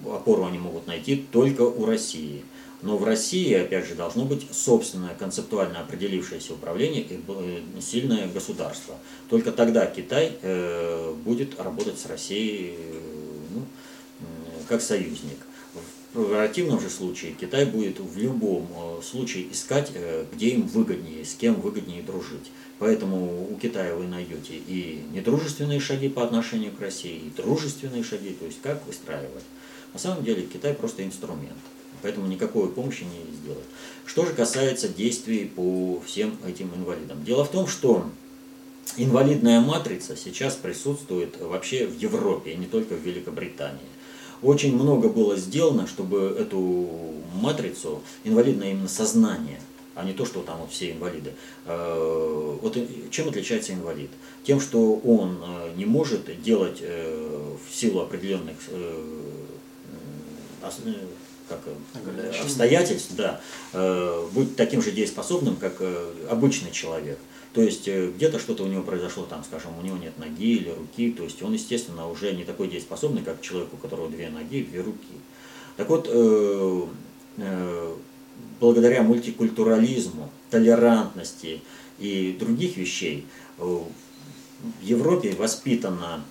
опору они могут найти только у России. Но в России, опять же, должно быть собственное концептуально определившееся управление и э, сильное государство. Только тогда Китай э, будет работать с Россией э, ну, как союзник. В противном же случае Китай будет в любом случае искать, где им выгоднее, с кем выгоднее дружить. Поэтому у Китая вы найдете и недружественные шаги по отношению к России, и дружественные шаги, то есть как выстраивать. На самом деле Китай просто инструмент. Поэтому никакой помощи не сделает. Что же касается действий по всем этим инвалидам. Дело в том, что инвалидная матрица сейчас присутствует вообще в Европе, и не только в Великобритании. Очень много было сделано, чтобы эту матрицу, инвалидное именно сознание, а не то, что там вот все инвалиды. Э, вот чем отличается инвалид? Тем, что он э, не может делать э, в силу определенных как э, обстоятельств, да, э, быть таким же дееспособным, как э, обычный человек. То есть где-то что-то у него произошло, там, скажем, у него нет ноги или руки, то есть он, естественно, уже не такой дееспособный, как человек, у которого две ноги и две руки. Так вот, благодаря мультикультурализму, толерантности и других вещей, в Европе воспитано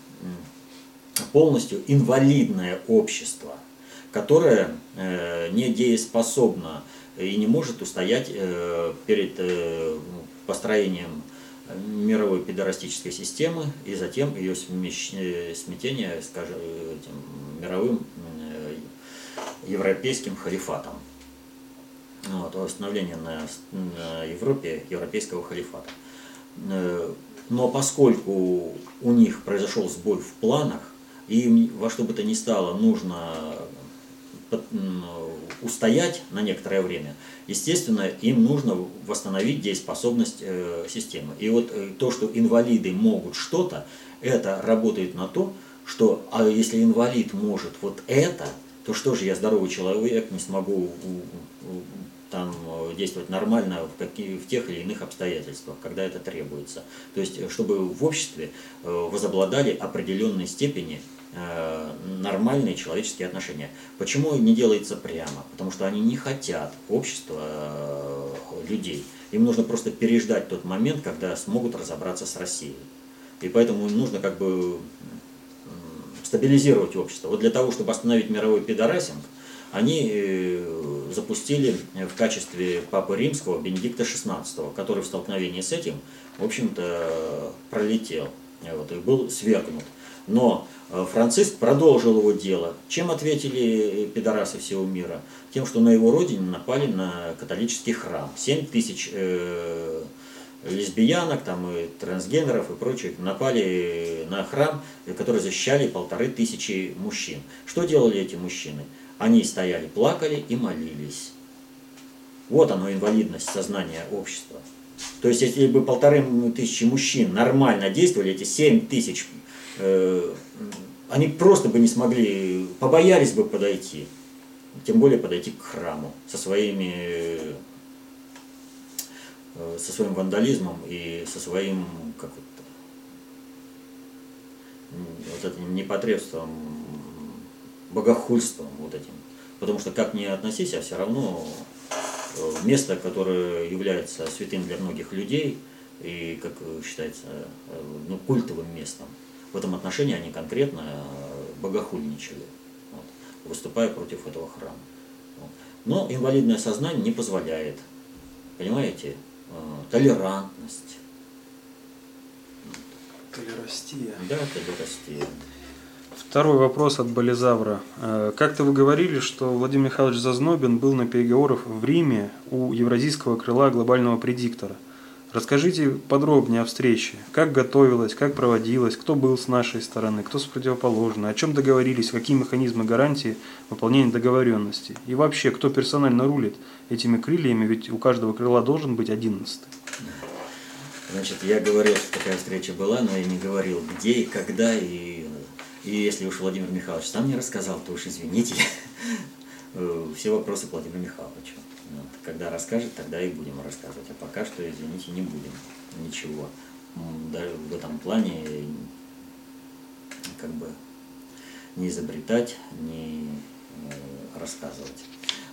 полностью инвалидное общество, которое э, не дееспособно и не может устоять э, перед э, построением мировой педорастической системы и затем ее смятение, скажем, этим мировым европейским халифатом. Вот, восстановление на, на Европе европейского халифата. Но поскольку у них произошел сбой в планах, им во что бы то ни стало нужно устоять на некоторое время, естественно, им нужно восстановить дееспособность э, системы. И вот э, то, что инвалиды могут что-то, это работает на то, что а если инвалид может вот это, то что же я здоровый человек не смогу там э, действовать нормально в, какие, в тех или иных обстоятельствах, когда это требуется. То есть, чтобы в обществе возобладали определенной степени нормальные человеческие отношения. Почему не делается прямо? Потому что они не хотят общества э, людей. Им нужно просто переждать тот момент, когда смогут разобраться с Россией. И поэтому им нужно как бы стабилизировать общество. Вот для того, чтобы остановить мировой пидорасинг, они э, запустили в качестве Папы Римского Бенедикта XVI, который в столкновении с этим, в общем-то, пролетел вот, и был свергнут. Но Э, Франциск продолжил его дело. Чем ответили пидорасы всего мира? Тем, что на его родине напали на католический храм. 7 тысяч э, лесбиянок, там, и трансгендеров и прочих напали на храм, который защищали полторы тысячи мужчин. Что делали эти мужчины? Они стояли, плакали и молились. Вот оно, инвалидность сознания общества. То есть, если бы полторы тысячи мужчин нормально действовали, эти семь тысяч э, они просто бы не смогли, побоялись бы подойти, тем более подойти к храму со своими э, со своим вандализмом и со своим как это, вот этим непотребством, богохульством вот этим. Потому что как ни относись, а все равно э, место, которое является святым для многих людей и, как считается, э, ну, культовым местом, в этом отношении они конкретно э, богохульничали, вот, выступая против этого храма. Вот. Но инвалидное сознание не позволяет, понимаете, э, толерантность. Толерастия. Да, толерастия. Второй вопрос от Болизавра. Э, как-то вы говорили, что Владимир Михайлович Зазнобин был на переговорах в Риме у евразийского крыла глобального предиктора – Расскажите подробнее о встрече, как готовилась, как проводилась, кто был с нашей стороны, кто с противоположной, о чем договорились, какие механизмы гарантии выполнения договоренности. И вообще, кто персонально рулит этими крыльями, ведь у каждого крыла должен быть одиннадцатый. Значит, я говорил, что такая встреча была, но я не говорил, где и когда, и, и если уж Владимир Михайлович сам не рассказал, то уж извините, <laughs> все вопросы к Владимиру Михайловичу. Вот. Когда расскажет, тогда и будем рассказывать. А пока что, извините, не будем ничего. Даже в этом плане как бы не изобретать, не э, рассказывать.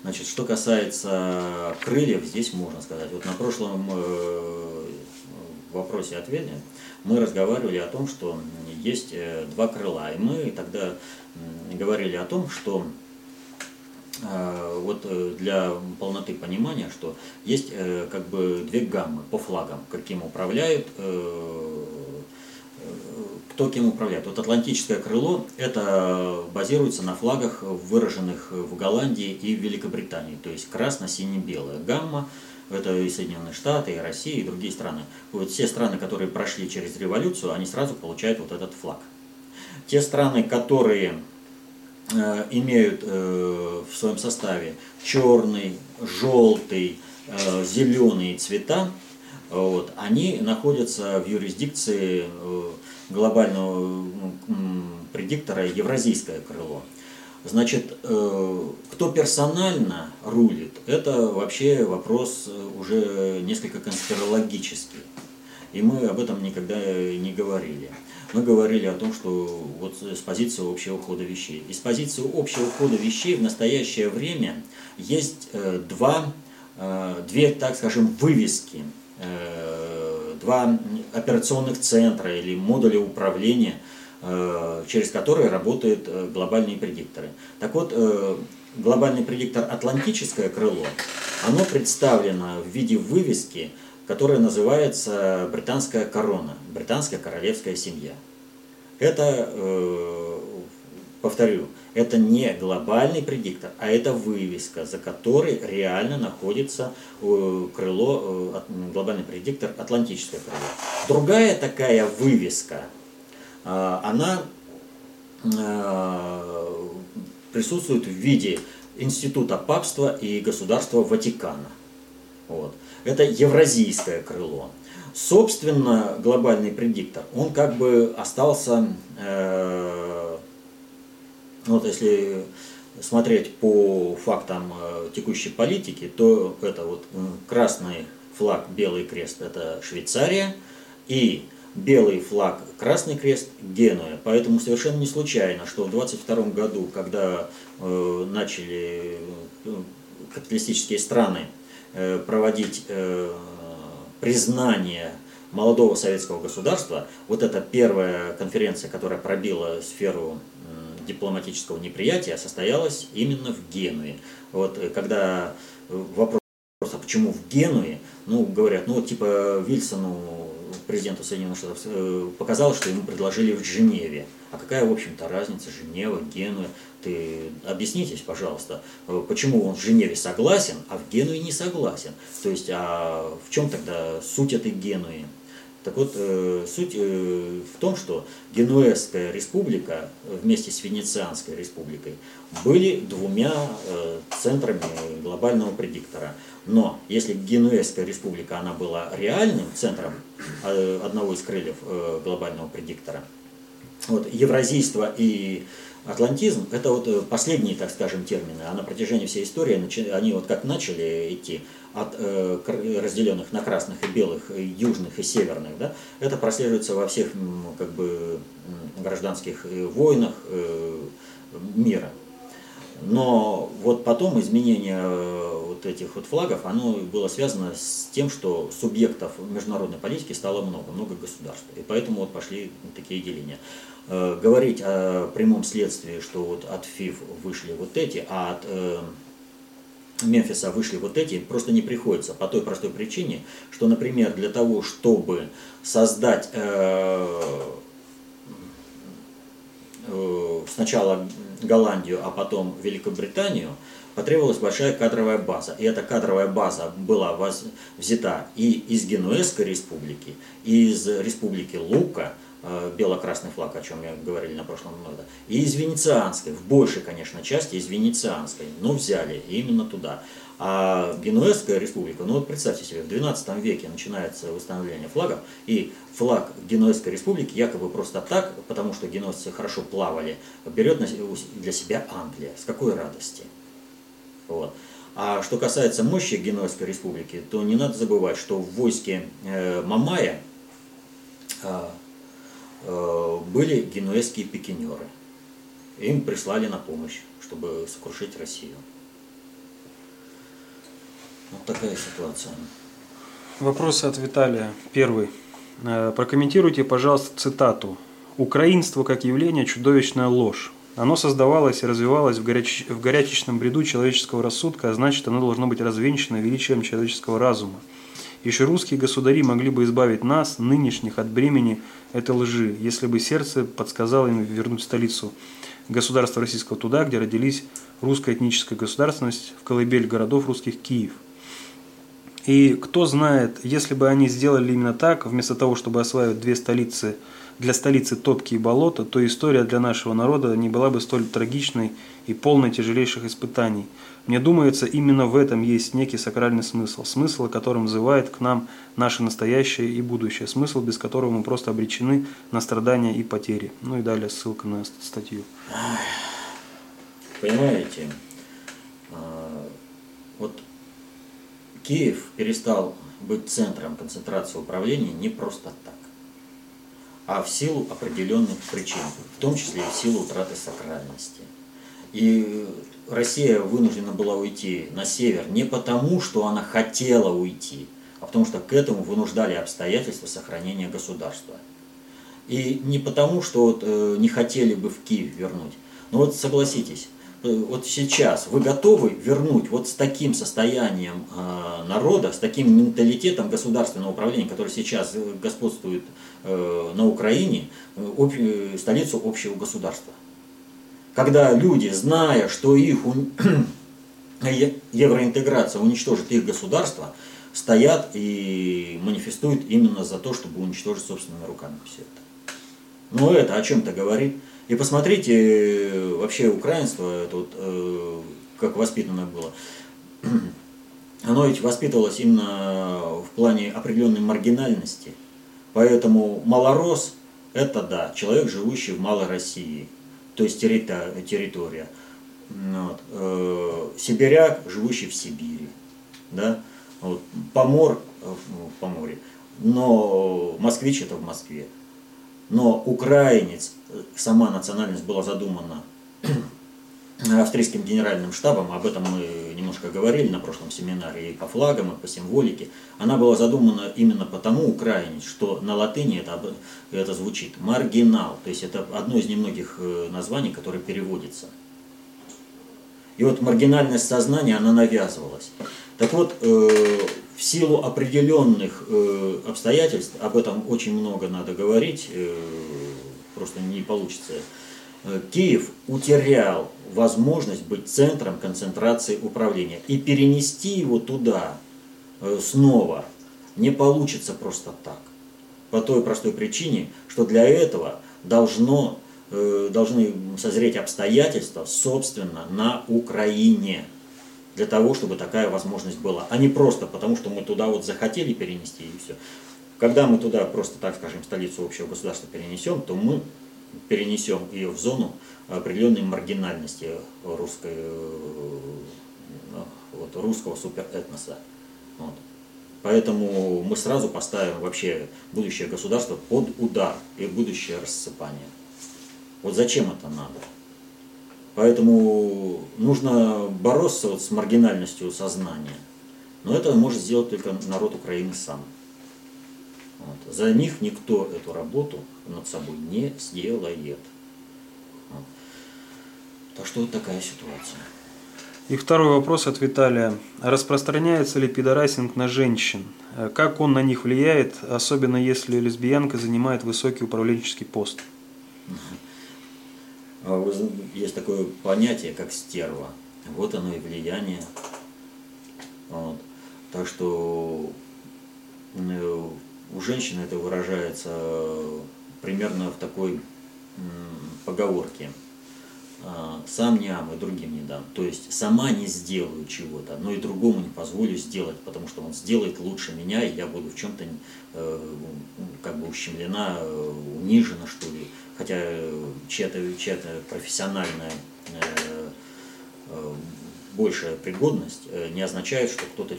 Значит, что касается крыльев, здесь можно сказать. Вот на прошлом э, вопросе ответе мы разговаривали о том, что есть э, два крыла. И мы тогда говорили о том, что вот э, для полноты понимания, что есть э, как бы две гаммы по флагам, каким управляют, кто кем управляет. Вот Атлантическое крыло это базируется на флагах, выраженных в Голландии и в Великобритании, то есть красно-сине-белая гамма, это и Соединенные Штаты, и Россия, и другие страны. Вот все страны, которые прошли через революцию, они сразу получают вот этот флаг. Те страны, которые Э, имеют э, в своем составе черный, желтый, э, зеленый цвета, вот, они находятся в юрисдикции глобального предиктора Евразийское крыло. Значит, кто персонально рулит, это вообще вопрос уже несколько конспирологический. И мы об этом никогда не говорили мы говорили о том, что вот с позиции общего хода вещей. Из позиции общего хода вещей в настоящее время есть э, два, э, две, так скажем, вывески э, два операционных центра или модуля управления, через которые работают глобальные предикторы. Так вот, глобальный предиктор «Атлантическое крыло», оно представлено в виде вывески, которая называется «Британская корона», «Британская королевская семья». Это, э, повторю, это не глобальный предиктор, а это вывеска, за которой реально находится э, крыло, э, глобальный предиктор, Атлантическое крыло. Другая такая вывеска, она присутствует в виде института папства и государства Ватикана. Вот. Это евразийское крыло. Собственно, глобальный предиктор, он как бы остался, э, вот если смотреть по фактам э, текущей политики, то это вот красный флаг, белый крест, это Швейцария, и белый флаг, красный крест, Генуя. Поэтому совершенно не случайно, что в 22 году, когда э, начали э, капиталистические страны э, проводить э, признание молодого советского государства, вот эта первая конференция, которая пробила сферу э, дипломатического неприятия, состоялась именно в Генуе. Вот э, когда э, вопрос, а почему в Генуе, ну, говорят, ну, типа Вильсону президенту Соединенных Штатов э, показалось, что ему предложили в Женеве. А какая, в общем-то, разница Женева, Генуя? Ты объяснитесь, пожалуйста, э, почему он в Женеве согласен, а в Генуе не согласен? То есть, а в чем тогда суть этой Генуи? Так вот, э, суть э, в том, что Генуэзская республика вместе с Венецианской республикой были двумя центрами глобального предиктора. Но если Генуэзская республика она была реальным центром одного из крыльев глобального предиктора, вот, евразийство и атлантизм – это вот э, последние, так скажем, термины, а на протяжении всей истории они вот как начали идти – от э, разделенных на красных и белых, южных и северных, да, это прослеживается во всех как бы, гражданских э, войнах мира. Но вот потом изменение вот этих вот флагов, оно было связано с тем, что субъектов международной политики стало много, много государств. И поэтому вот пошли такие деления. Э, говорить о прямом следствии, что вот от ФИФ вышли вот эти, а от Мемфиса вышли вот эти, просто не приходится по той простой причине, что, например, для того, чтобы создать э, э, сначала Голландию, а потом Великобританию, потребовалась большая кадровая база. И эта кадровая база была взята и из Генуэзской республики, и из республики Лука, Э, бело-красный флаг, о чем я говорили на прошлом году, и из Венецианской, в большей, конечно, части из Венецианской, но взяли именно туда. А Генуэзская республика, ну вот представьте себе, в 12 веке начинается восстановление флагов, и флаг Генуэзской республики якобы просто так, потому что генуэзцы хорошо плавали, берет для себя Англия. С какой радости? Вот. А что касается мощи Генуэзской республики, то не надо забывать, что в войске э, Мамая э, Э, были генуэзские пикинеры. Им прислали на помощь, чтобы сокрушить Россию. Вот такая ситуация. Вопросы от Виталия. Первый. Э, прокомментируйте, пожалуйста, цитату. «Украинство как явление – чудовищная ложь. Оно создавалось и развивалось в, горяч... в горячечном бреду человеческого рассудка, а значит, оно должно быть развенчано величием человеческого разума. Еще русские государи могли бы избавить нас, нынешних, от бремени этой лжи, если бы сердце подсказало им вернуть столицу государства российского туда, где родились русская этническая государственность, в колыбель городов русских Киев. И кто знает, если бы они сделали именно так, вместо того, чтобы осваивать две столицы – для столицы топки и болота, то история для нашего народа не была бы столь трагичной и полной тяжелейших испытаний. Мне думается, именно в этом есть некий сакральный смысл, смысл, о котором взывает к нам наше настоящее и будущее, смысл, без которого мы просто обречены на страдания и потери. Ну и далее ссылка на статью. Понимаете, а, вот Киев перестал быть центром концентрации управления не просто так а в силу определенных причин, в том числе и в силу утраты сакральности. И Россия вынуждена была уйти на север не потому, что она хотела уйти, а потому что к этому вынуждали обстоятельства сохранения государства. И не потому, что вот, э, не хотели бы в Киев вернуть. Но вот согласитесь, э, вот сейчас вы готовы вернуть вот с таким состоянием э, народа, с таким менталитетом государственного управления, который сейчас э, господствует э, на Украине, э, об, э, столицу общего государства? Когда люди, зная, что их <clears throat> евроинтеграция уничтожит их государство, стоят и манифестуют именно за то, чтобы уничтожить собственными руками все это. Ну это о чем-то говорит. И посмотрите, э, вообще украинство, это вот, э, как воспитано было. <clears throat> Оно ведь воспитывалось именно в плане определенной маргинальности. Поэтому малорос – это да, человек, живущий в Малой России, то есть территория. Вот. Э, сибиряк, живущий в Сибири. Да? Вот. Помор в Поморе. Но москвич это в Москве. Но украинец, сама национальность была задумана австрийским генеральным штабом, об этом мы немножко говорили на прошлом семинаре, и по флагам, и по символике. Она была задумана именно потому, украинец, что на латыни это, это звучит маргинал, то есть это одно из немногих э, названий, которое переводится. И вот маргинальность сознания, она навязывалась. Так вот, э, в силу определенных э, обстоятельств, об этом очень много надо говорить, э, просто не получится, э, Киев утерял возможность быть центром концентрации управления. И перенести его туда э, снова не получится просто так. По той простой причине, что для этого должно, э, должны созреть обстоятельства, собственно, на Украине для того, чтобы такая возможность была, а не просто потому, что мы туда вот захотели перенести и все. Когда мы туда просто, так скажем, столицу общего государства перенесем, то мы перенесем ее в зону определенной маргинальности русской, э, вот, русского суперэтноса. Вот. Поэтому мы сразу поставим вообще будущее государство под удар и будущее рассыпание. Вот зачем это надо? Поэтому нужно бороться вот с маргинальностью сознания. Но это может сделать только народ Украины сам. Вот. За них никто эту работу над собой не сделает. Так что вот такая ситуация. И второй вопрос от Виталия. Распространяется ли пидорасинг на женщин? Как он на них влияет, особенно если лесбиянка занимает высокий управленческий пост? А есть такое понятие, как стерва. Вот оно и влияние. Вот. Так что э, у женщины это выражается примерно в такой поговорке. А, Сам не ам и другим не дам. То есть сама не сделаю чего-то, но и другому не позволю сделать, потому что он сделает лучше меня, и я буду в чем-то э, как бы ущемлена, э, унижена, что ли хотя чья-то чья профессиональная э, э, большая пригодность э, не означает, что кто-то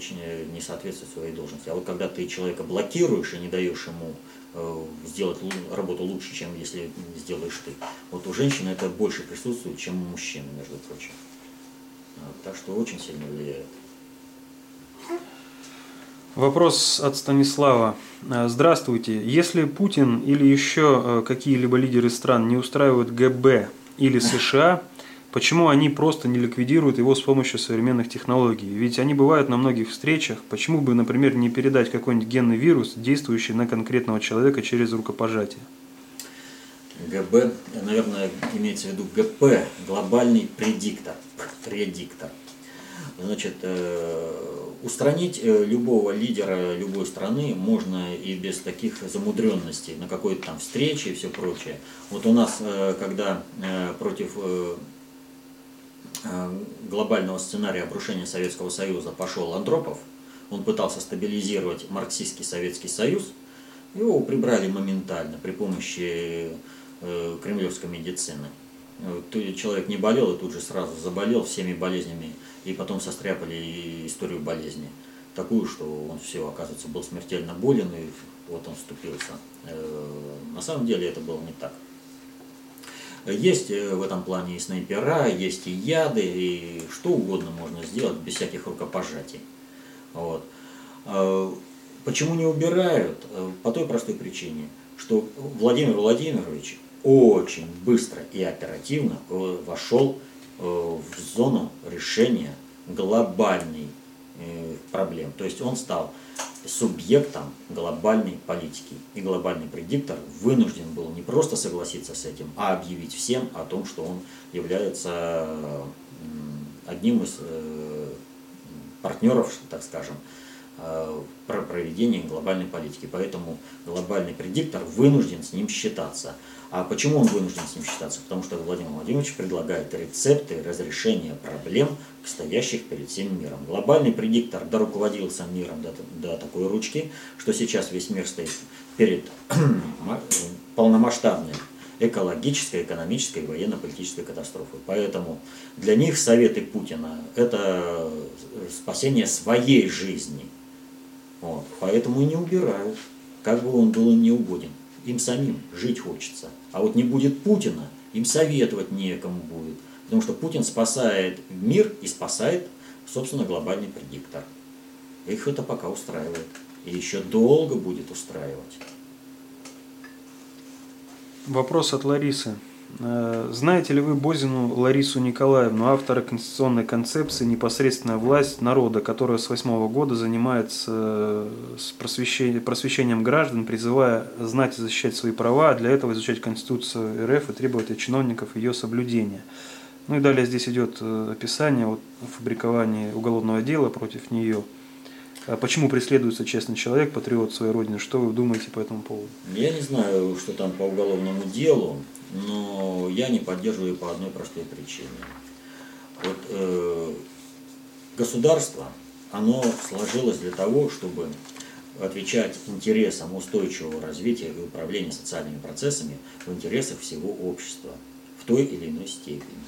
не соответствует своей должности. А вот когда ты человека блокируешь и не даешь ему сделать работу лучше, чем если сделаешь ты, вот у женщины это больше присутствует, чем у мужчины, между прочим. Так что очень сильно влияет. Вопрос от Станислава. Э, здравствуйте. Если Путин или еще э, какие-либо лидеры стран не устраивают ГБ или <laughs> США, почему они просто не ликвидируют его с помощью современных технологий? Ведь они бывают на многих встречах. Почему бы, например, не передать какой-нибудь генный вирус, действующий на конкретного человека через рукопожатие? ГБ, наверное, имеется в виду ГП, глобальный предиктор, предиктор. Значит, э, устранить э, любого лидера любой страны можно и без таких замудренностей, на какой-то там встрече и все прочее. Вот у нас, э, когда против глобального сценария обрушения Советского Союза пошел Андропов, он пытался стабилизировать марксистский Советский Союз, его прибрали моментально при помощи кремлевской медицины. Человек не болел и тут же сразу заболел всеми болезнями и потом состряпали историю болезни. Такую, что он все, оказывается, был смертельно болен, и вот он вступился. Э, на самом деле это было не так. Есть э, в этом плане и снайпера, есть и яды, и что угодно можно сделать без всяких рукопожатий. Вот. Э, почему не убирают? Э, по той простой причине, что Владимир Владимирович очень быстро и оперативно э, вошел в зону решения глобальной проблем. То есть он стал субъектом глобальной политики. И глобальный предиктор вынужден был не просто согласиться с этим, а объявить всем о том, что он является одним из э, партнеров, так скажем, э, про проведение глобальной политики. Поэтому глобальный предиктор вынужден с ним считаться. А почему он вынужден с ним считаться? Потому что Владимир Владимирович предлагает рецепты разрешения проблем, стоящих перед всем миром. Глобальный предиктор доруководился миром до, до такой ручки, что сейчас весь мир стоит перед <clears throat> полномасштабной экологической, экономической военно-политической катастрофой. Поэтому для них советы Путина – это спасение своей жизни. Вот. Поэтому и не убирают, как бы он был им не угоден им самим жить хочется. А вот не будет Путина, им советовать некому будет. Потому что Путин спасает мир и спасает, собственно, глобальный предиктор. Их это пока устраивает. И еще долго будет устраивать. Вопрос от Ларисы. Э, знаете ли вы Бозину Ларису Николаевну, автора конституционной концепции «Непосредственная власть народа», которая с восьмого года занимается э, с просвещением, просвещением граждан, призывая знать и защищать свои права, а для этого изучать Конституцию РФ и требовать от чиновников ее соблюдения. Ну и далее здесь идет э, описание о фабриковании уголовного дела против нее. А почему преследуется честный человек, патриот своей родины? Что вы думаете по этому поводу? Я не знаю, что там по уголовному делу но я не поддерживаю по одной простой причине. Вот, э, государство, оно сложилось для того, чтобы отвечать интересам устойчивого развития и управления социальными процессами в интересах всего общества в той или иной степени.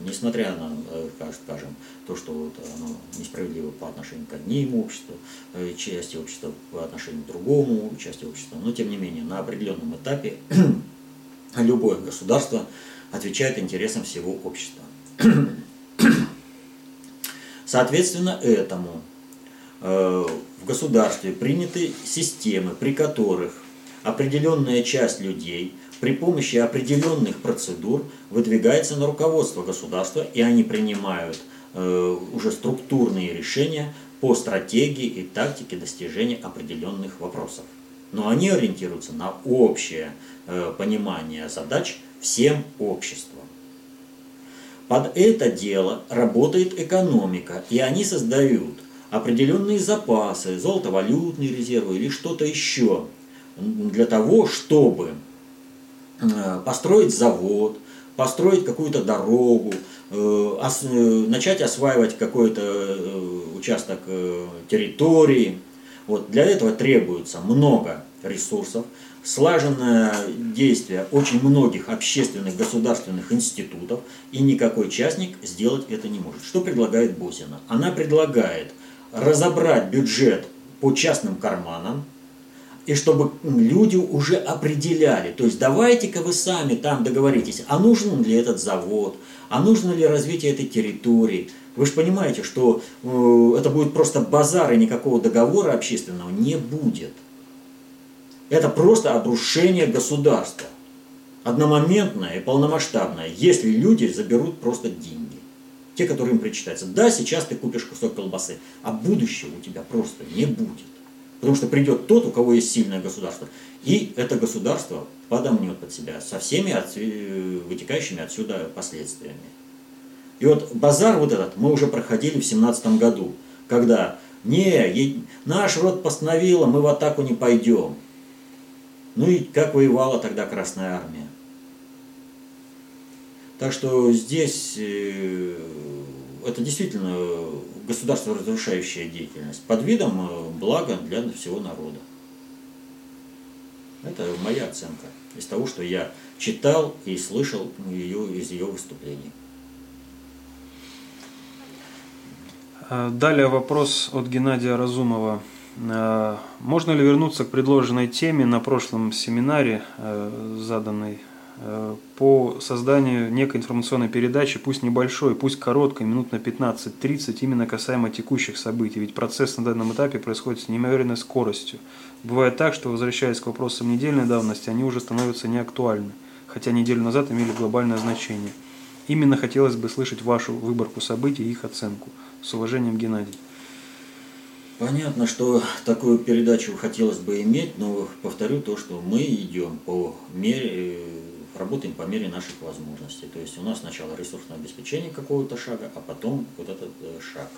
Несмотря на, э, скажем, то, что вот оно несправедливо по отношению к одним обществу, э, части общества по отношению к другому части общества, но тем не менее на определенном этапе <clears throat> любое государство отвечает интересам всего общества. <clears throat> Соответственно, этому э, в государстве приняты системы, при которых определенная часть людей при помощи определенных процедур выдвигается на руководство государства, и они принимают э, уже структурные решения по стратегии и тактике достижения определенных вопросов. Но они ориентируются на общее Э, понимания задач всем обществом. Под это дело работает экономика, и они создают определенные запасы, золотовалютные резервы или что-то еще, для того, чтобы построить завод, построить какую-то дорогу, э, начать осваивать какой-то участок территории. Вот для этого требуется много ресурсов, слаженное действие очень многих общественных государственных институтов, и никакой частник сделать это не может. Что предлагает Босина? Она предлагает разобрать бюджет по частным карманам, и чтобы люди уже определяли, то есть давайте-ка вы сами там договоритесь, а нужен ли этот завод, а нужно ли развитие этой территории. Вы же понимаете, что э, это будет просто базар, и никакого договора общественного не будет. Это просто обрушение государства. Одномоментное и полномасштабное, если люди заберут просто деньги. Те, которые им причитаются. Да, сейчас ты купишь кусок колбасы, а будущего у тебя просто не будет. Потому что придет тот, у кого есть сильное государство, и это государство подомнет под себя со всеми вытекающими отсюда последствиями. И вот базар вот этот мы уже проходили в семнадцатом году, когда не, наш род постановил, мы в атаку не пойдем. Ну и как воевала тогда Красная Армия. Так что здесь э, это действительно государство разрушающая деятельность под видом э, блага для всего народа. Это моя оценка из того, что я читал и слышал ее из ее выступлений. А, далее вопрос от Геннадия Разумова. А, можно ли вернуться к предложенной теме на прошлом семинаре, э, заданной по созданию некой информационной передачи, пусть небольшой, пусть короткой, минут на 15-30, именно касаемо текущих событий. Ведь процесс на данном этапе происходит с неимоверной скоростью. Бывает так, что, возвращаясь к вопросам недельной давности, они уже становятся неактуальны, хотя неделю назад имели глобальное значение. Именно хотелось бы слышать вашу выборку событий и их оценку. С уважением, Геннадий. Понятно, что такую передачу хотелось бы иметь, но повторю то, что мы идем по мере, работаем по мере наших возможностей. То есть у нас сначала ресурсное обеспечение какого-то шага, а потом вот этот э, шаг.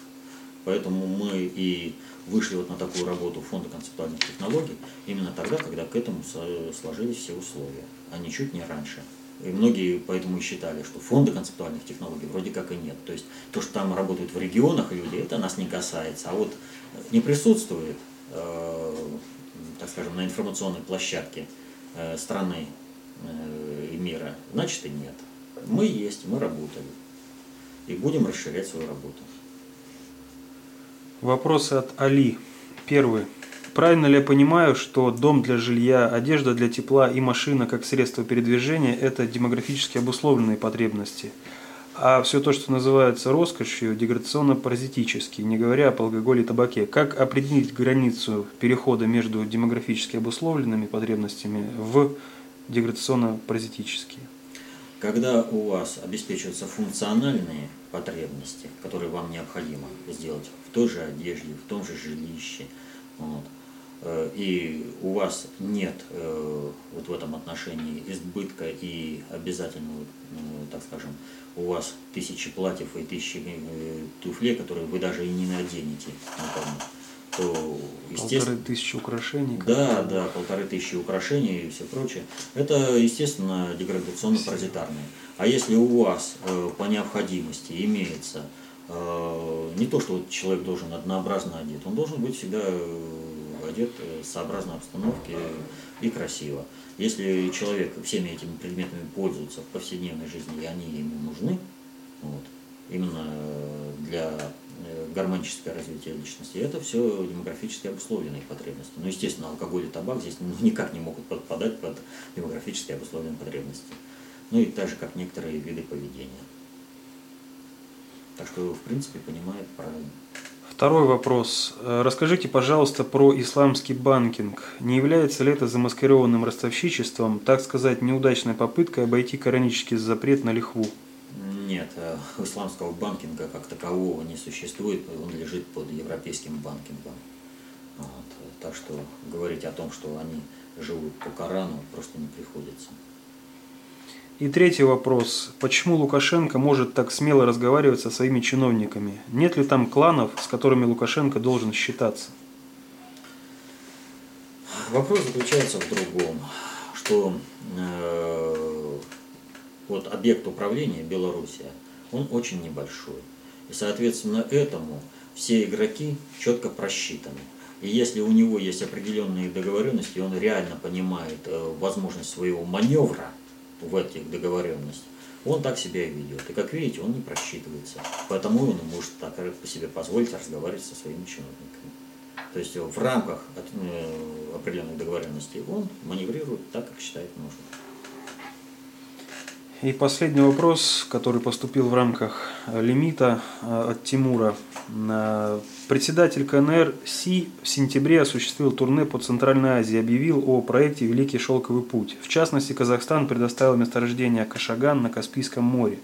Поэтому мы и вышли вот на такую работу Фонда концептуальных технологий именно тогда, когда к этому сложились все условия, а ничуть не раньше. И многие поэтому и считали, что фонда концептуальных технологий вроде как и нет. То есть то, что там работают в регионах люди, это нас не касается. А вот не присутствует, э, так скажем, на информационной площадке э, страны э, мира, значит и нет. Мы есть, мы работаем. И будем расширять свою работу. Вопросы от Али. Первый. Правильно ли я понимаю, что дом для жилья, одежда для тепла и машина как средство передвижения – это демографически обусловленные потребности? А все то, что называется роскошью, деградационно-паразитически, не говоря об алкоголе и табаке. Как определить границу перехода между демографически обусловленными потребностями в деградационно-паразитические? Когда у вас обеспечиваются функциональные потребности, которые вам необходимо сделать в той же одежде, в том же жилище, вот, Э, и у вас нет э, вот в этом отношении избытка и обязательно, ну, так скажем, у вас тысячи платьев и тысячи э, туфлей, которые вы даже и не наденете никому, естественно... Полторы тысячи украшений. Да, да, полторы тысячи украшений и все прочее. Это, естественно, деградационно-паразитарное. А если у вас по необходимости имеется не то, что вот человек должен однообразно одет, он должен быть всегда одет э, сообразно обстановке и красиво. Если человек всеми этими предметами пользуется в повседневной жизни, и они ему нужны, вот, именно для э, гармоническое развитие личности, это все демографически обусловленные потребности. Ну, естественно, алкоголь и табак здесь ну, никак не могут подпадать под демографически обусловленные потребности. Ну и так же, как некоторые виды поведения. Так что, в принципе, понимает правильно. Второй вопрос. Э, расскажите, пожалуйста, про исламский банкинг. Не является ли это замаскированным ростовщичеством, так сказать, неудачной попыткой обойти коранический запрет на лихву? Нет, э, исламского банкинга как такового не существует, он лежит под европейским банкингом. Вот. Так что говорить о том, что они живут по Корану, просто не приходится. И третий вопрос. Почему Лукашенко может так смело разговаривать со своими чиновниками? Нет ли там кланов, с которыми Лукашенко должен считаться? Вопрос заключается в другом, что э, вот объект управления Белоруссия, он очень небольшой. И соответственно этому все игроки четко просчитаны. И если у него есть определенные договоренности, он реально понимает э, возможность своего маневра, в этих договоренностях, он так себя и ведет. И как видите, он не просчитывается. Поэтому он может так по себе позволить разговаривать со своими чиновниками. То есть в рамках э, определенных договоренностей он маневрирует так, как считает нужным. И последний вопрос, который поступил в рамках э, лимита э, от Тимура. Председатель КНР Си в сентябре осуществил турне по Центральной Азии объявил о проекте «Великий шелковый путь». В частности, Казахстан предоставил месторождение Кашаган на Каспийском море.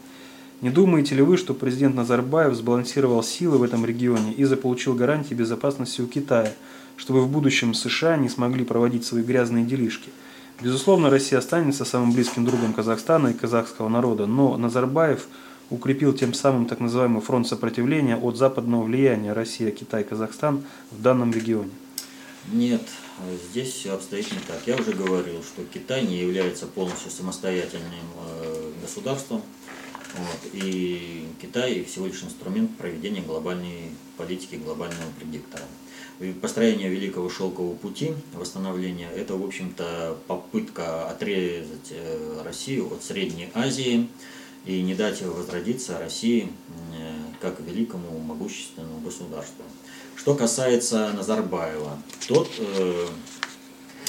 Не думаете ли вы, что президент Назарбаев сбалансировал силы в этом регионе и заполучил гарантии безопасности у Китая, чтобы в будущем США не смогли проводить свои грязные делишки – Безусловно, Россия останется самым близким другом Казахстана и казахского народа, но Назарбаев укрепил тем самым так называемый фронт сопротивления от западного влияния Россия, Китай, Казахстан в данном регионе. Нет, здесь все обстоит не так. Я уже говорил, что Китай не является полностью самостоятельным э, государством, вот, и Китай всего лишь инструмент проведения глобальной политики, глобального предиктора. Построение Великого Шелкового пути, восстановление, это, в общем-то, попытка отрезать э, Россию от Средней Азии и не дать возродиться России э, как великому могущественному государству. Что касается Назарбаева, тот э,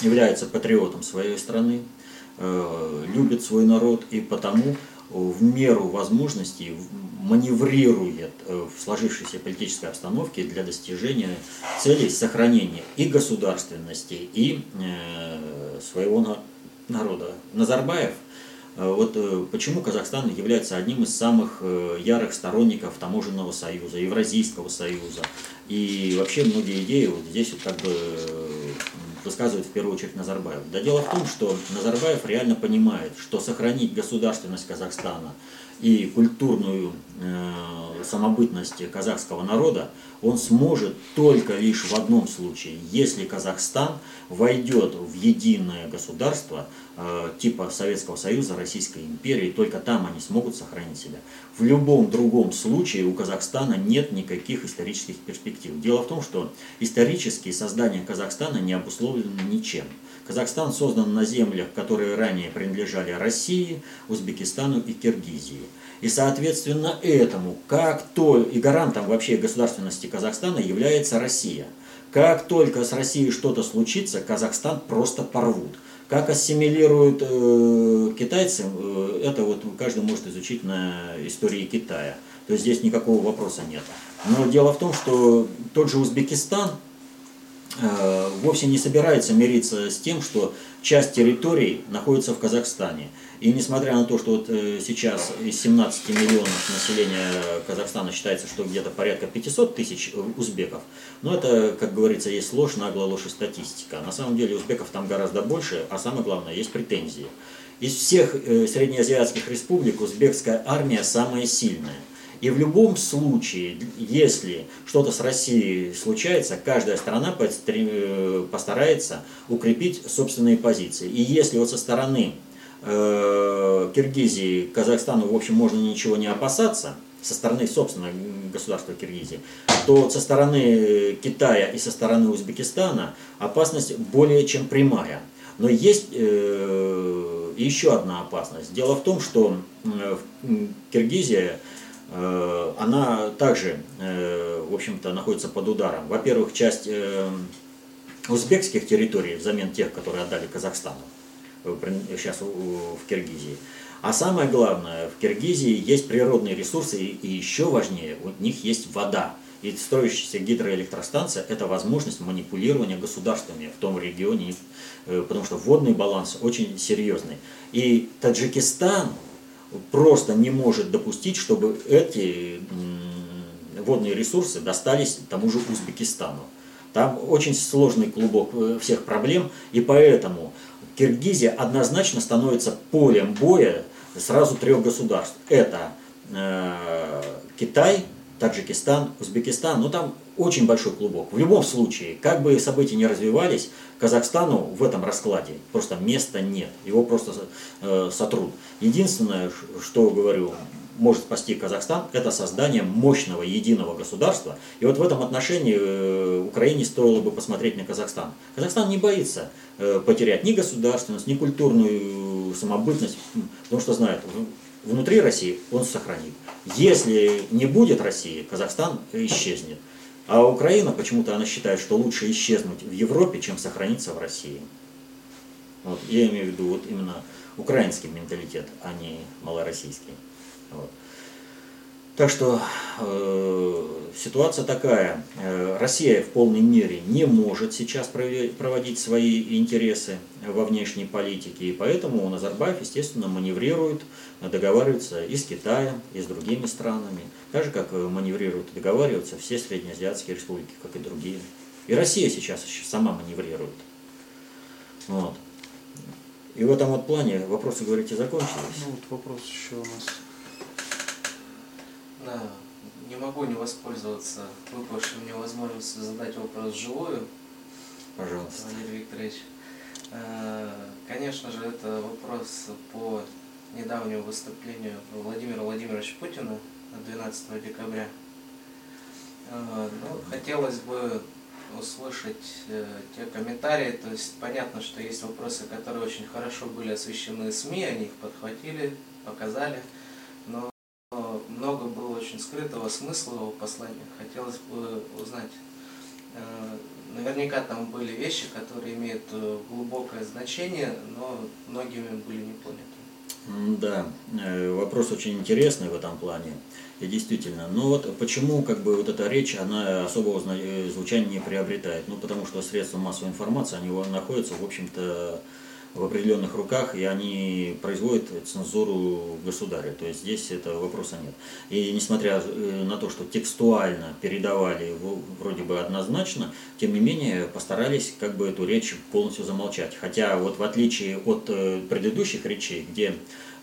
является патриотом своей страны, любит свой народ и потому в меру возможностей маневрирует в сложившейся политической обстановке для достижения целей сохранения и государственности, и своего народа. Назарбаев Э, вот э, почему Казахстан является одним из самых э, ярых сторонников таможенного союза, Евразийского союза. И вообще многие идеи вот здесь вот как бы высказывает в первую очередь Назарбаев. Да дело в том, что Назарбаев реально понимает, что сохранить государственность Казахстана и культурную э, самобытность казахского народа он сможет только лишь в одном случае, если Казахстан войдет в единое государство э, типа Советского Союза, Российской империи, только там они смогут сохранить себя. В любом другом случае у Казахстана нет никаких исторических перспектив. Дело в том, что исторические создания Казахстана не обусловлены ничем. Казахстан создан на землях, которые ранее принадлежали России, Узбекистану и Киргизии. И соответственно этому, как то и гарантом вообще государственности Казахстана является Россия. Как только с Россией что-то случится, Казахстан просто порвут. Как ассимилируют э, китайцы, э, это вот каждый может изучить на истории Китая. То есть здесь никакого вопроса нет. Но дело в том, что тот же Узбекистан, вовсе не собирается мириться с тем, что часть территорий находится в Казахстане. И несмотря на то, что вот э, сейчас из 17 миллионов населения Казахстана считается, что где-то порядка 500 тысяч узбеков, но это, как говорится, есть ложь, наглая ложь и статистика. На самом деле узбеков там гораздо больше, а самое главное, есть претензии. Из всех э, среднеазиатских республик узбекская армия самая сильная – и в любом случае, если что-то с Россией случается, каждая страна э, постарается укрепить собственные позиции. И если вот со стороны э, Киргизии, Казахстану, в общем, можно ничего не опасаться, со стороны, собственно, государства Киргизии, то со стороны Китая и со стороны Узбекистана опасность более чем прямая. Но есть э, еще одна опасность. Дело в том, что Киргизия она также, э, в общем-то, находится под ударом. Во-первых, часть э, узбекских территорий взамен тех, которые отдали Казахстану, сейчас в Киргизии. А самое главное, в Киргизии есть природные ресурсы, и еще важнее, у них есть вода. И строящаяся гидроэлектростанция – это возможность манипулирования государствами в том регионе, потому что водный баланс очень серьезный. И Таджикистан просто не может допустить, чтобы эти водные ресурсы достались тому же Узбекистану. Там очень сложный клубок э, всех проблем, и поэтому Киргизия однозначно становится полем боя сразу трех государств. Это э, Китай, Таджикистан, Узбекистан, ну там очень большой клубок. В любом случае, как бы события не развивались, Казахстану в этом раскладе просто места нет. Его просто э, сотрут. Единственное, что говорю, может спасти Казахстан, это создание мощного единого государства. И вот в этом отношении э, Украине стоило бы посмотреть на Казахстан. Казахстан не боится э, потерять ни государственность, ни культурную самобытность, потому что знает, внутри России он сохранит. Если не будет России, Казахстан исчезнет. А Украина почему-то она считает, что лучше исчезнуть в Европе, чем сохраниться в России. Вот, я имею в виду вот именно украинский менталитет, а не малороссийский. Вот. Так что э, ситуация такая. Э, Россия в полной мере не может сейчас проводить свои интересы во внешней политике, и поэтому Назарбаев, естественно, маневрирует, договаривается и с Китаем, и с другими странами, так же, как маневрируют и договариваются все среднеазиатские республики, как и другие. И Россия сейчас сама маневрирует. Вот. И в этом вот плане вопросы, говорите, закончились? Ну, вот вопрос еще у нас. Да, не могу не воспользоваться выпавшей мне возможностью задать вопрос живую. Пожалуйста. Валерий Викторович. Э, конечно же, это вопрос по недавнему выступлению Владимира Владимировича Путина 12 декабря. Э, ну, хотелось бы услышать э, те комментарии, то есть понятно, что есть вопросы, которые очень хорошо были освещены СМИ, они их подхватили, показали, но очень скрытого смысла в послании. Хотелось бы узнать Наверняка там были вещи, которые имеют глубокое значение, но многими были не поняты. Да, вопрос очень интересный в этом плане. И действительно, но вот почему как бы вот эта речь, она особого звучания не приобретает? Ну, потому что средства массовой информации, они находятся, в общем-то, в определенных руках, и они производят цензуру государя. То есть здесь этого вопроса нет. И несмотря э, на то, что текстуально передавали вроде бы однозначно, тем не менее постарались как бы эту речь полностью замолчать. Хотя вот в отличие от э, предыдущих речей, где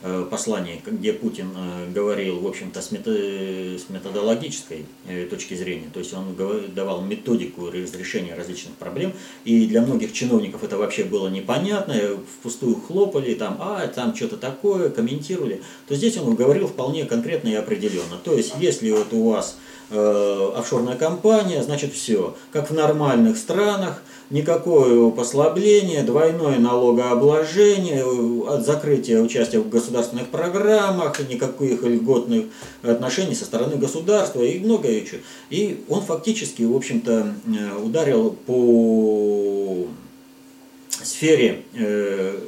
Э, послание, где Путин э, говорил, в общем-то, с методологической э, точки зрения, то есть он давал методику разрешения различных проблем, и для многих чиновников это вообще было непонятно, впустую хлопали, там, а, там что-то такое, комментировали, то здесь он говорил вполне конкретно и определенно. То есть, если вот у вас офшорная компания, значит все, как в нормальных странах, никакое послабление, двойное налогообложение, от закрытия участия в государственных программах, никаких льготных отношений со стороны государства и многое еще. И он фактически, в общем-то, э, ударил по сфере э,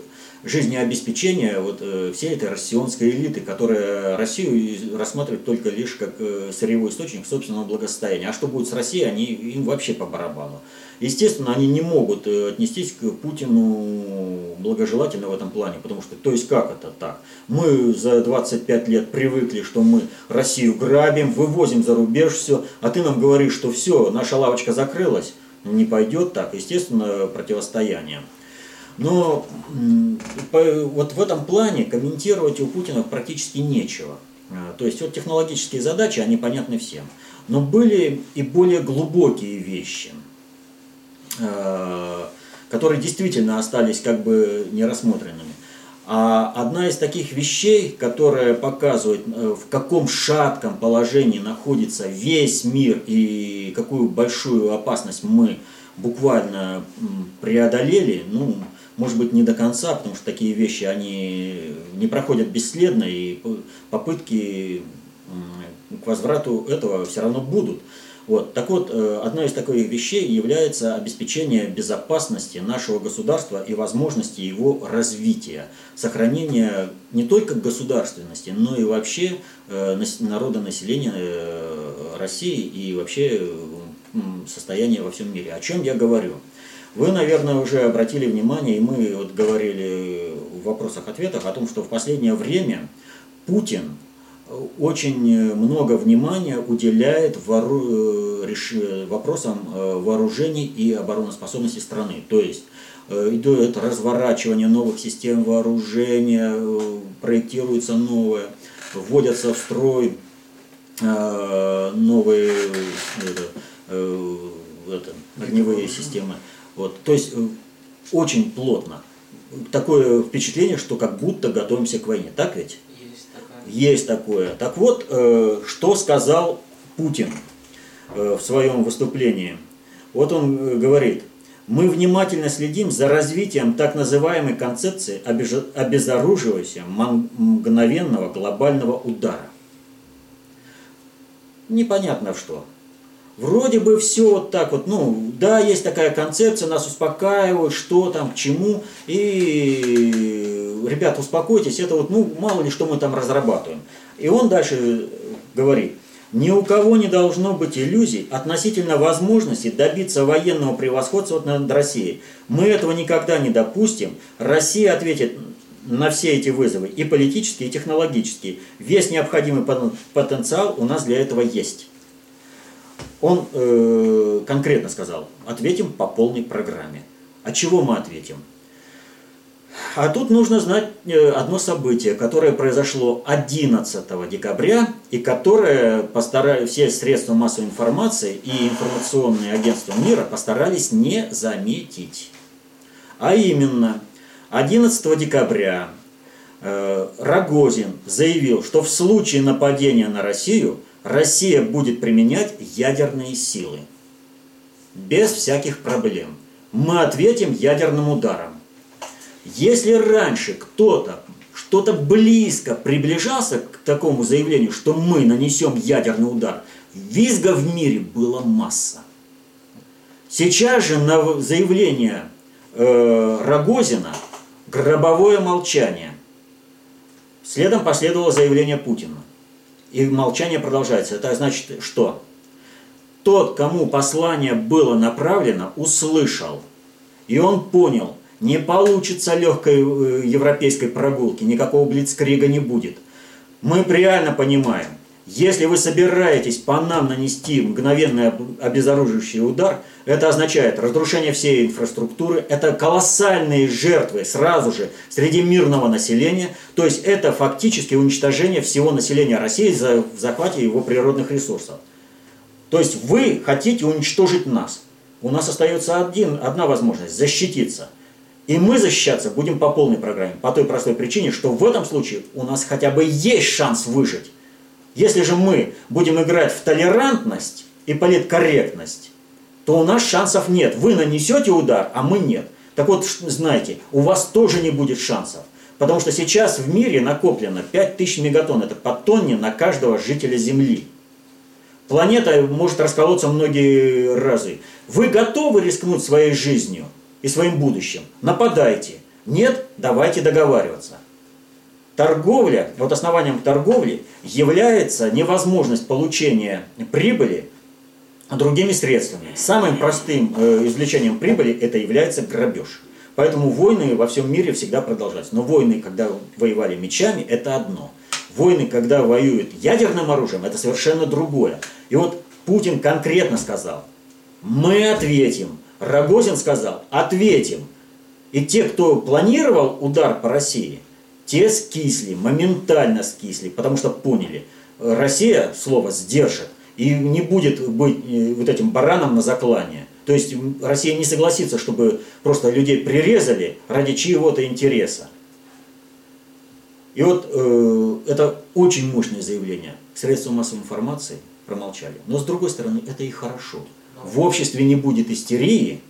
жизнеобеспечения вот, э, всей этой россионской элиты, которая Россию рассматривает только лишь как э, сырьевой источник собственного благосостояния. А что будет с Россией, они, им вообще по барабану. Естественно, они не могут э, отнестись к Путину благожелательно в этом плане, потому что, то есть как это так? Мы за 25 лет привыкли, что мы Россию грабим, вывозим за рубеж все, а ты нам говоришь, что все, наша лавочка закрылась. Ну, не пойдет так, естественно, противостояние. Но вот в этом плане комментировать у Путина практически нечего. А, то есть вот технологические задачи, они понятны всем. Но были и более глубокие вещи, а, которые действительно остались как бы нерассмотренными. А одна из таких вещей, которая показывает, э, в каком шатком положении находится весь мир и какую большую опасность мы буквально преодолели, ну, может быть, не до конца, потому что такие вещи, они не проходят бесследно, и попытки к возврату этого все равно будут. Вот. Так вот, э, одной из таких вещей является обеспечение безопасности нашего государства и возможности его развития, сохранения не только государственности, но и вообще э, народонаселения э, России и вообще состояния во всем мире. О чем я говорю? Вы, наверное, уже обратили внимание, и мы вот говорили в вопросах-ответах о том, что в последнее время Путин очень много внимания уделяет вору... Э, вопросам э, вооружений и обороноспособности страны. То есть э, идет разворачивание новых систем вооружения, проектируется новое, вводятся в строй новые это, это, огневые системы. Вот, то есть э, очень плотно. Такое впечатление, что как будто готовимся к войне. Так ведь? Есть такое. Есть такое. Так вот, э, что сказал Путин э, в своем выступлении. Вот он говорит, мы внимательно следим за развитием так называемой концепции обезоруживающего мгновенного глобального удара. Непонятно в что. Вроде бы все вот так вот, ну, да, есть такая концепция, нас успокаивают, что там, к чему, и, ребята, успокойтесь, это вот, ну, мало ли, что мы там разрабатываем. И он дальше говорит, ни у кого не должно быть иллюзий относительно возможности добиться военного превосходства над Россией. Мы этого никогда не допустим. Россия ответит на все эти вызовы, и политические, и технологические. Весь необходимый потенциал у нас для этого есть он э, конкретно сказал, ответим по полной программе. А чего мы ответим? А тут нужно знать э, одно событие, которое произошло 11 декабря и которое постарались, все средства массовой информации и информационные агентства мира постарались не заметить. А именно, 11 декабря э, Рогозин заявил, что в случае нападения на Россию – Россия будет применять ядерные силы. Без всяких проблем. Мы ответим ядерным ударом. Если раньше кто-то что-то близко приближался к такому заявлению, что мы нанесем ядерный удар, визга в мире была масса. Сейчас же на заявление э, Рогозина гробовое молчание. Следом последовало заявление Путина. И молчание продолжается. Это значит что? Тот, кому послание было направлено, услышал. И он понял, не получится легкой э, европейской прогулки, никакого блицкрига не будет. Мы реально понимаем, если вы собираетесь по нам нанести мгновенный обезоруживающий удар, это означает разрушение всей инфраструктуры, это колоссальные жертвы сразу же среди мирного населения, то есть это фактически уничтожение всего населения России за захвате его природных ресурсов. То есть вы хотите уничтожить нас. У нас остается один, одна возможность – защититься. И мы защищаться будем по полной программе, по той простой причине, что в этом случае у нас хотя бы есть шанс выжить. Если же мы будем играть в толерантность и политкорректность, то у нас шансов нет. Вы нанесете удар, а мы нет. Так вот, знаете, у вас тоже не будет шансов. Потому что сейчас в мире накоплено 5000 мегатонн, это по тонне на каждого жителя Земли. Планета может расколоться многие разы. Вы готовы рискнуть своей жизнью и своим будущим? Нападайте. Нет? Давайте договариваться. Торговля, вот основанием торговли является невозможность получения прибыли другими средствами. Самым простым э, извлечением прибыли это является грабеж. Поэтому войны во всем мире всегда продолжаются. Но войны, когда воевали мечами, это одно. Войны, когда воюют ядерным оружием, это совершенно другое. И вот Путин конкретно сказал, мы ответим. Рогозин сказал, ответим. И те, кто планировал удар по России, те скисли, моментально скисли, потому что поняли, Россия слово сдержит и не будет быть э, вот этим бараном на заклание. То есть Россия не согласится, чтобы просто людей прирезали ради чьего-то интереса. И вот э, это очень мощное заявление. Средства массовой информации промолчали. Но с другой стороны, это и хорошо. В обществе не будет истерии,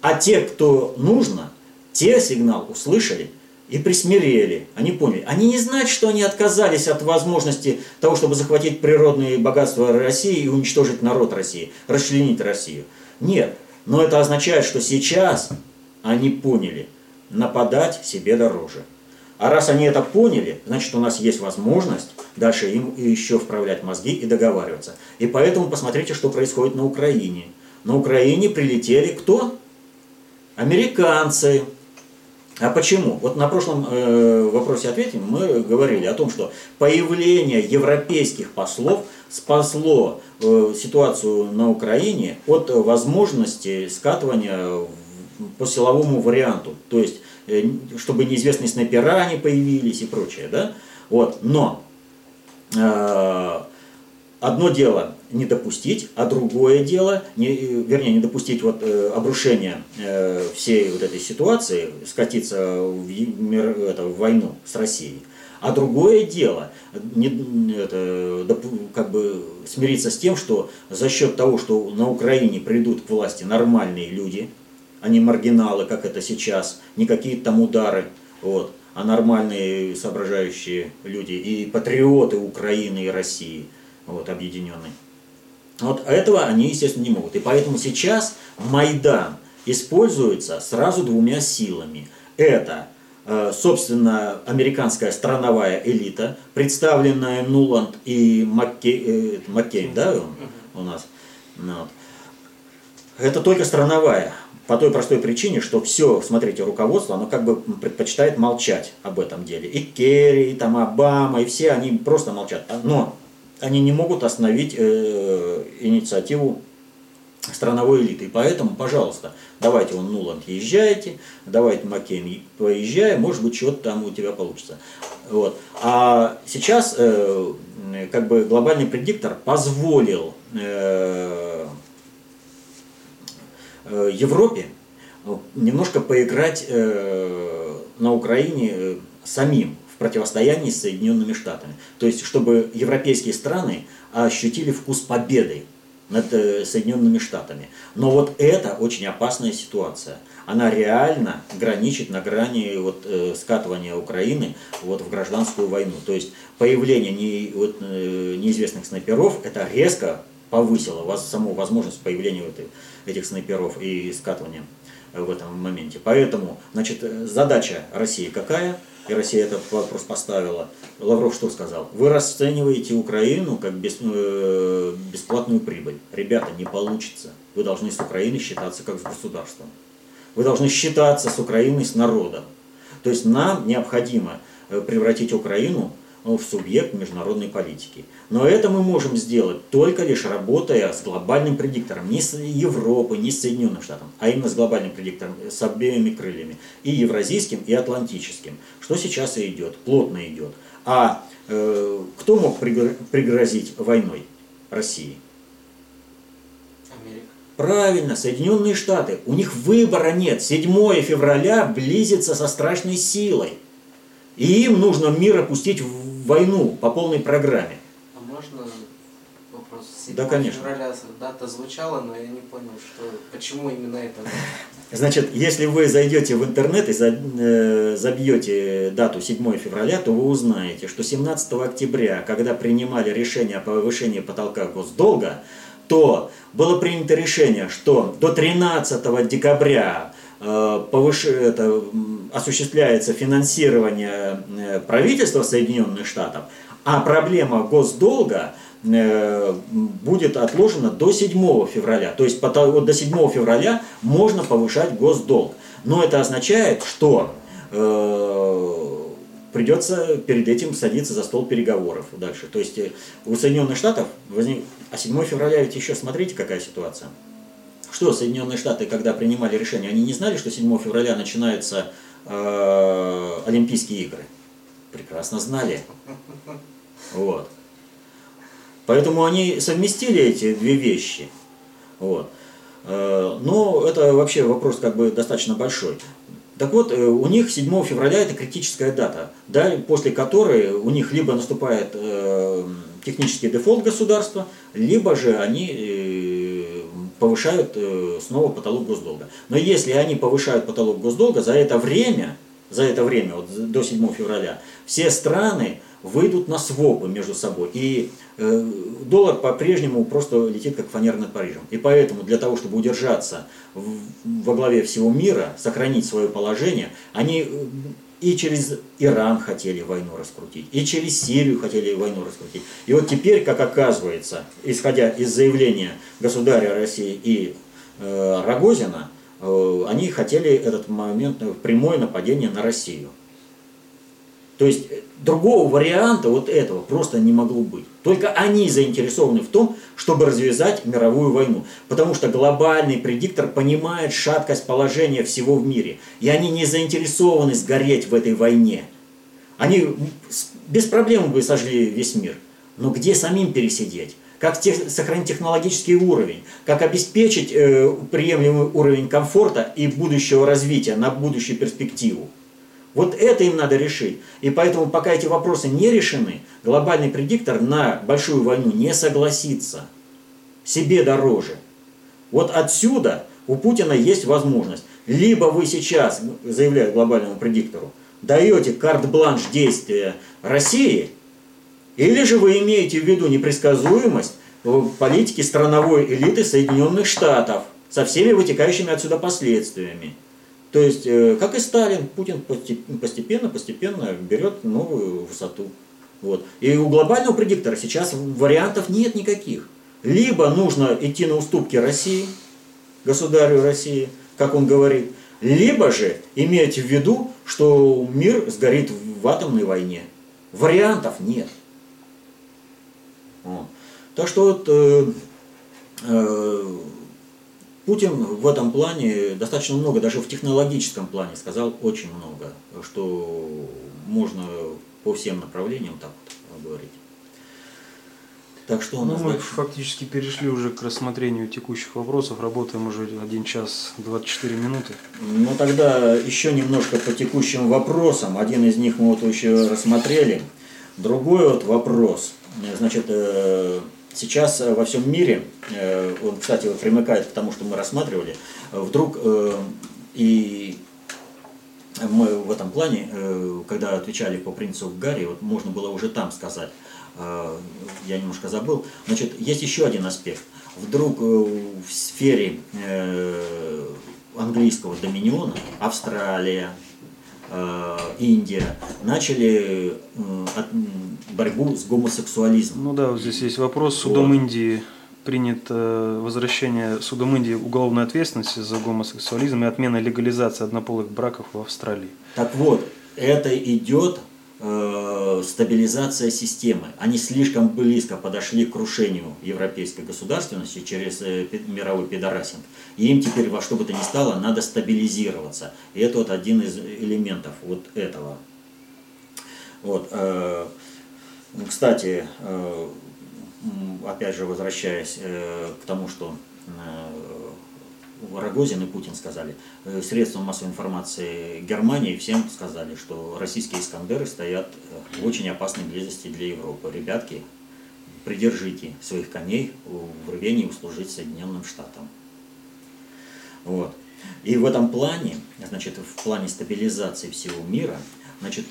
а те, кто нужно, те сигнал услышали – и присмирели. Они поняли. Они не знают, что они отказались от возможности того, чтобы захватить природные богатства России и уничтожить народ России, расчленить Россию. Нет. Но это означает, что сейчас они поняли, нападать себе дороже. А раз они это поняли, значит у нас есть возможность дальше им еще вправлять мозги и договариваться. И поэтому посмотрите, что происходит на Украине. На Украине прилетели кто? Американцы, а почему? Вот на прошлом э, вопросе ответим мы говорили о том, что появление европейских послов спасло э, ситуацию на Украине от возможности скатывания по силовому варианту. То есть, э, чтобы неизвестные снайпера не появились и прочее. Да? Вот. Но э, одно дело не допустить, а другое дело, не, вернее, не допустить вот, э, обрушения э, всей вот этой ситуации, скатиться в, мир, это, в войну с Россией. А другое дело, не, это, как бы смириться с тем, что за счет того, что на Украине придут к власти нормальные люди, а не маргиналы, как это сейчас, не какие-то там удары, вот, а нормальные соображающие люди и патриоты Украины и России, вот, объединенные. Вот этого они, естественно, не могут. И поэтому сейчас Майдан используется сразу двумя силами. Это, э, собственно, американская страновая элита, представленная Нуланд и Маккей, э, Маккейн, да, у нас. Ну вот. Это только страновая. По той простой причине, что все, смотрите, руководство, оно как бы предпочитает молчать об этом деле. И Керри, и там Обама, и все они просто молчат. Но они не могут остановить э, инициативу страновой элиты. И поэтому, пожалуйста, давайте он Нуланд езжайте, давайте Маккейн поезжай, может быть, что-то там у тебя получится. Вот. А сейчас э, как бы глобальный предиктор позволил э, э, Европе немножко поиграть э, на Украине э, самим противостоянии с Соединенными Штатами. То есть, чтобы европейские страны ощутили вкус победы над э, Соединенными Штатами. Но вот это очень опасная ситуация. Она реально граничит на грани вот, э, скатывания Украины вот, в гражданскую войну. То есть появление не, вот, э, неизвестных снайперов это резко повысило вас, саму возможность появления этой, этих снайперов и скатывания в этом моменте. Поэтому, значит, задача России какая? И Россия этот вопрос поставила. Лавров что сказал? Вы расцениваете Украину как бес, э, бесплатную прибыль. Ребята, не получится. Вы должны с Украиной считаться как с государством. Вы должны считаться с Украиной, с народом. То есть нам необходимо э, превратить Украину в субъект международной политики. Но это мы можем сделать только лишь работая с глобальным предиктором, не с Европой, не с Соединенным Штатом, а именно с глобальным предиктором, с обеими крыльями, и евразийским, и атлантическим, что сейчас и идет, плотно идет. А э, кто мог пригрозить войной России? Америка. Правильно, Соединенные Штаты. У них выбора нет. 7 февраля близится со страшной силой. И им нужно мир опустить в войну по полной программе. А можно вопрос? 7 да, конечно. февраля дата звучала, но я не понял, что, почему именно это. Значит, если вы зайдете в интернет и э, забьете дату 7 февраля, то вы узнаете, что 17 октября, когда принимали решение о повышении потолка госдолга, то было принято решение, что до 13 декабря повыш... это, осуществляется финансирование э, правительства Соединенных Штатов, а проблема госдолга э, будет отложена до 7 февраля. То есть вот до 7 февраля можно повышать госдолг. Но это означает, что придется перед этим садиться за стол переговоров дальше. То есть у Соединенных Штатов возник... А 7 февраля ведь еще смотрите, какая ситуация. Что Соединенные Штаты, когда принимали решение, они не знали, что 7 февраля начинаются э, Олимпийские игры? Прекрасно знали. Вот. Поэтому они совместили эти две вещи. Вот. Э, но это вообще вопрос как бы достаточно большой. Так вот, э, у них 7 февраля это критическая дата, да, после которой у них либо наступает э, технический дефолт государства, либо же они повышают э, снова потолок госдолга. Но если они повышают потолок госдолга, за это время, за это время, вот до 7 февраля, все страны выйдут на свопы между собой. И э, доллар по-прежнему просто летит как фанера над Парижем. И поэтому для того, чтобы удержаться во главе всего мира, сохранить свое положение, они э, и через Иран хотели войну раскрутить, и через Сирию хотели войну раскрутить. И вот теперь, как оказывается, исходя из заявления государя России и э, Рогозина, э, они хотели этот момент, э, прямое нападение на Россию. То есть э, другого варианта вот этого просто не могло быть. Только они заинтересованы в том, чтобы развязать мировую войну. Потому что глобальный предиктор понимает шаткость положения всего в мире. И они не заинтересованы сгореть в этой войне. Они без проблем бы сожгли весь мир. Но где самим пересидеть? Как тех, сохранить технологический уровень? Как обеспечить э, приемлемый уровень комфорта и будущего развития на будущую перспективу? Вот это им надо решить. И поэтому, пока эти вопросы не решены, глобальный предиктор на большую войну не согласится. Себе дороже. Вот отсюда у Путина есть возможность. Либо вы сейчас, заявляет глобальному предиктору, даете карт-бланш действия России, или же вы имеете в виду непредсказуемость политики страновой элиты Соединенных Штатов со всеми вытекающими отсюда последствиями. То есть, э, как и Сталин, Путин постепенно, постепенно берет новую высоту. Вот. И у глобального предиктора сейчас вариантов нет никаких. Либо нужно идти на уступки России, государю России, как он говорит, либо же иметь в виду, что мир сгорит в атомной войне. Вариантов нет. Вот. Так что вот, э, э, Путин в этом плане достаточно много, даже в технологическом плане сказал очень много, что можно по всем направлениям так вот говорить. Так что у нас ну, мы дальше? фактически перешли уже к рассмотрению текущих вопросов. Работаем уже 1 час 24 минуты. Ну тогда еще немножко по текущим вопросам. Один из них мы вот еще рассмотрели. Другой вот вопрос. Значит, э, Сейчас э, во всем мире, э, он, кстати, примыкает к тому, что мы рассматривали, вдруг э, и мы в этом плане, когда отвечали по принципу Гарри, вот можно было уже там сказать, я немножко забыл. Значит, есть еще один аспект. Вдруг в сфере английского доминиона Австралия, Индия начали борьбу с гомосексуализмом. Ну да, вот здесь есть вопрос. Судом вот. Индии принято возвращение судом Индии уголовной ответственности за гомосексуализм и отмена легализации однополых браков в Австралии. Так вот, это идет э, стабилизация системы. Они слишком близко подошли к крушению европейской государственности через э, мировой пидорасинг. И им теперь во что бы то ни стало надо стабилизироваться. И это вот один из элементов вот этого. Вот, э, кстати, э, опять же, возвращаясь э, к тому, что э, Рогозин и Путин сказали, э, средства массовой информации Германии всем сказали, что российские Искандеры стоят в очень опасной близости для Европы. Ребятки, придержите своих коней в рвении услужить Соединенным Штатам. Вот. И в этом плане, значит, в плане стабилизации всего мира, значит,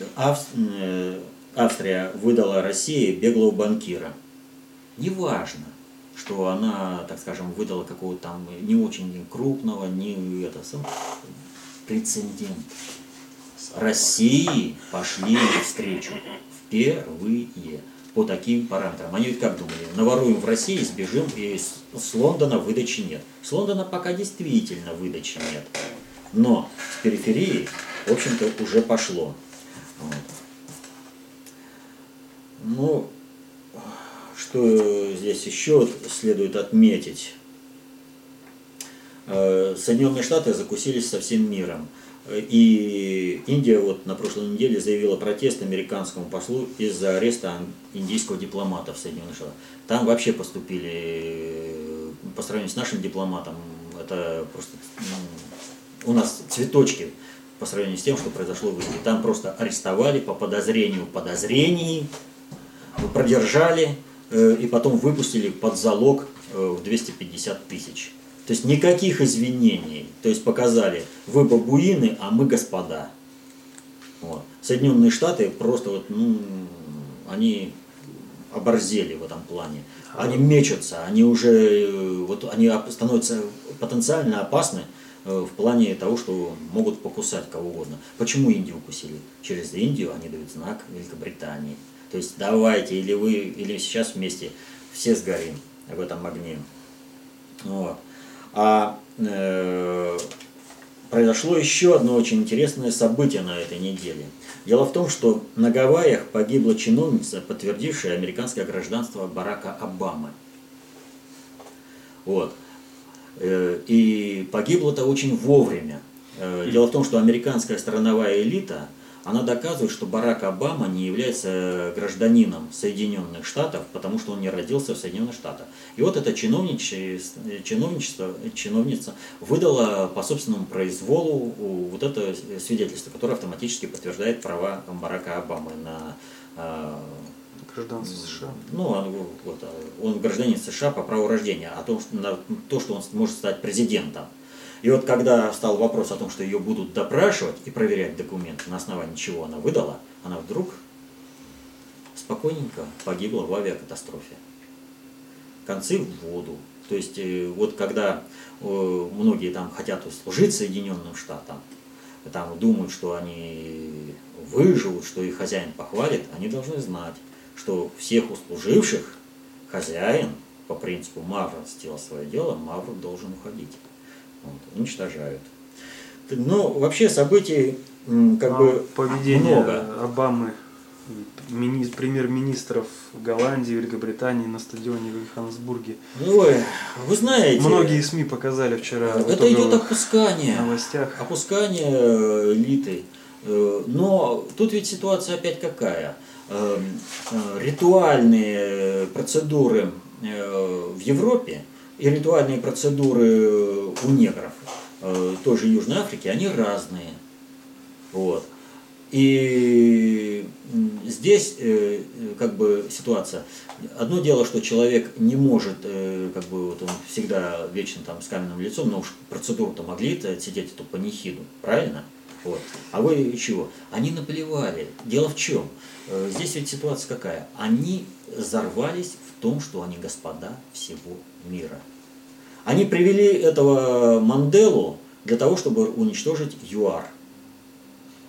Австрия выдала России беглого банкира – Неважно, что она, так скажем, выдала какого-то там не очень крупного, не это сам прецедент. России пошли встречу впервые по таким параметрам. Они ведь как думали, наворуем в России, сбежим, и с Лондона выдачи нет. С Лондона пока действительно выдачи нет. Но с периферии, в общем-то, уже пошло. Вот. Ну, что здесь еще следует отметить? Э, Соединенные Штаты закусились со всем миром. И Индия вот на прошлой неделе заявила протест американскому послу из-за ареста индийского дипломата в Соединенных Штатах. Там вообще поступили, по сравнению с нашим дипломатом, это просто ну, у нас цветочки по сравнению с тем, что произошло в Индии. Там просто арестовали по подозрению подозрений, продержали, Э, и потом выпустили под залог э, в 250 тысяч. То есть никаких извинений. То есть показали, вы бабуины, а мы господа. Вот. Соединенные Штаты просто вот, ну, они оборзели в этом плане. Они мечутся, они уже э, вот, они становятся потенциально опасны в плане того, что могут покусать кого угодно. Почему Индию укусили? Через Индию они дают знак Великобритании. То есть давайте, или вы, или сейчас вместе все сгорим в этом огне. Вот. А э, произошло еще одно очень интересное событие на этой неделе. Дело в том, что на Гавайях погибла чиновница, подтвердившая американское гражданство Барака Обамы. Вот. Э, и погибла-то очень вовремя. Э, дело в том, что американская страновая элита – она доказывает, что Барак Обама не является гражданином Соединенных Штатов, потому что он не родился в Соединенных Штатах. И вот эта чиновничество, чиновница выдала по собственному произволу вот это свидетельство, которое автоматически подтверждает права Барака Обамы на гражданство США. Ну, он, вот, он гражданин США по праву рождения, а то, на то, что он может стать президентом. И вот когда стал вопрос о том, что ее будут допрашивать и проверять документы, на основании чего она выдала, она вдруг спокойненько погибла в авиакатастрофе. Концы в воду. То есть э, вот когда э, многие там хотят служить Соединенным Штатам, там думают, что они выживут, что их хозяин похвалит, они должны знать, что всех услуживших хозяин по принципу Мавра сделал свое дело, Мавр должен уходить вот, уничтожают. Ну, вообще событий как а бы поведение много. Обамы, мини, премьер-министров Голландии, Великобритании на стадионе в Йоханнесбурге. Ой, вы знаете... Многие СМИ показали вчера. Это идет опускание. Новостях. Опускание э, элиты. Э, но тут ведь ситуация опять какая? Э, ритуальные процедуры в Европе и ритуальные процедуры у негров э, той же Южной Африки, они разные. Вот. И здесь э, как бы ситуация. Одно дело, что человек не может, э, как бы вот он всегда вечно там с каменным лицом, но уж процедуру-то могли -то отсидеть эту панихиду, правильно? Вот. А вы чего? Они наплевали. Дело в чем? Э, здесь ведь ситуация какая? Они взорвались в том, что они господа всего мира. Они привели этого Манделу для того, чтобы уничтожить ЮАР.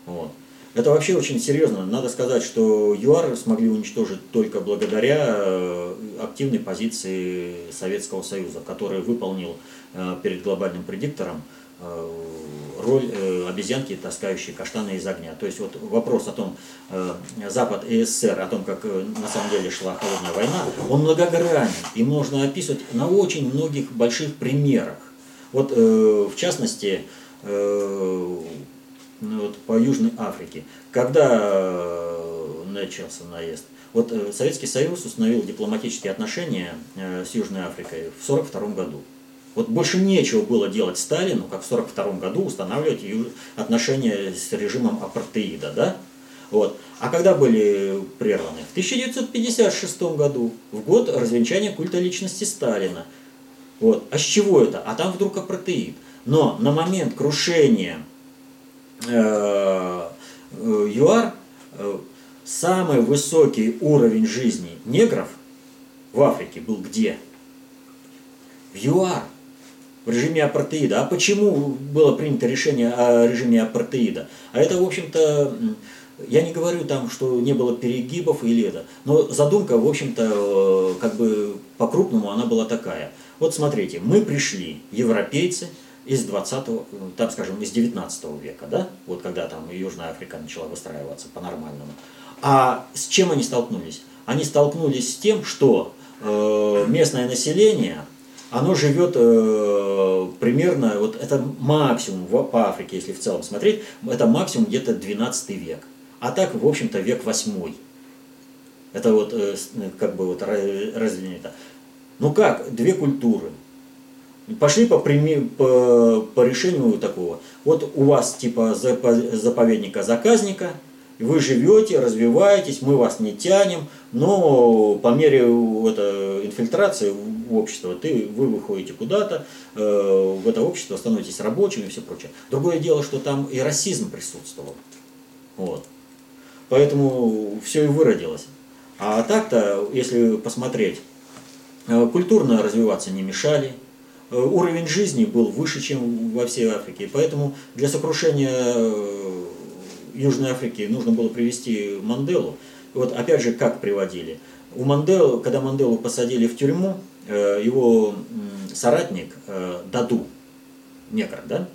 Вот. Это вообще очень серьезно. Надо сказать, что ЮАР смогли уничтожить только благодаря э, активной позиции Советского Союза, который выполнил э, перед глобальным предиктором э, роль обезьянки, таскающей каштаны из огня. То есть вот вопрос о том, Запад и СССР, о том, как на самом деле шла холодная война, он многогранен и можно описывать на очень многих больших примерах. Вот в частности, ну, вот, по Южной Африке. Когда э, начался наезд? Вот э, Советский Союз установил дипломатические отношения э, с Южной Африкой в 1942 году. Вот больше нечего было делать Сталину, как в 1942 году устанавливать отношения с режимом апартеида, да? Вот. А когда были прерваны? В 1956 году, в год развенчания культа личности Сталина. Вот. А с чего это? А там вдруг апартеид. Но на момент крушения Э, э, ЮАР э, самый высокий уровень жизни негров в Африке был где? В ЮАР, в режиме апартеида. А почему было принято решение о режиме апартеида? А это, в общем-то, я не говорю там, что не было перегибов или это, но задумка, в общем-то, как бы по-крупному она была такая. Вот смотрите, мы пришли, европейцы, из 20 там, скажем, из 19 века, да, вот когда там Южная Африка начала выстраиваться по-нормальному. А с чем они столкнулись? Они столкнулись с тем, что э, местное население, оно живет э, примерно, вот это максимум в, по Африке, если в целом смотреть, это максимум где-то 12 век. А так, в общем-то, век 8. Это вот э, как бы вот разделение. Ну как, две культуры – пошли по, по, по решению такого. Вот у вас типа заповедника заказника, вы живете, развиваетесь, мы вас не тянем, но по мере это, инфильтрации в общество ты, вы выходите куда-то, э, в это общество становитесь рабочим и все прочее. Другое дело, что там и расизм присутствовал. Вот. Поэтому все и выродилось. А так-то, если посмотреть, э, культурно развиваться не мешали, Э, уровень жизни был выше, чем во всей Африке. Поэтому для сокрушения э, Южной Африки нужно было привести Манделу. Вот опять же, как приводили. У Манделу, когда Манделу посадили в тюрьму, его соратник Даду, негр, да,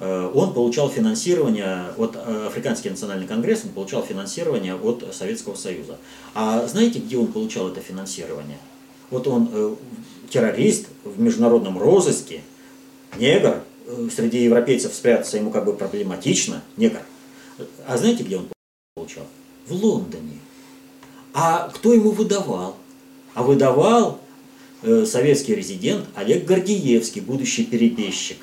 он получал финансирование от Африканский национальный конгресс, он получал финансирование от Советского Союза. А знаете, где он получал это финансирование? Вот он террорист в международном розыске, негр, э, среди европейцев спрятаться ему как бы проблематично, негр. А знаете, где он получал? В Лондоне. А кто ему выдавал? А выдавал э, советский резидент Олег Гордиевский, будущий перебежчик.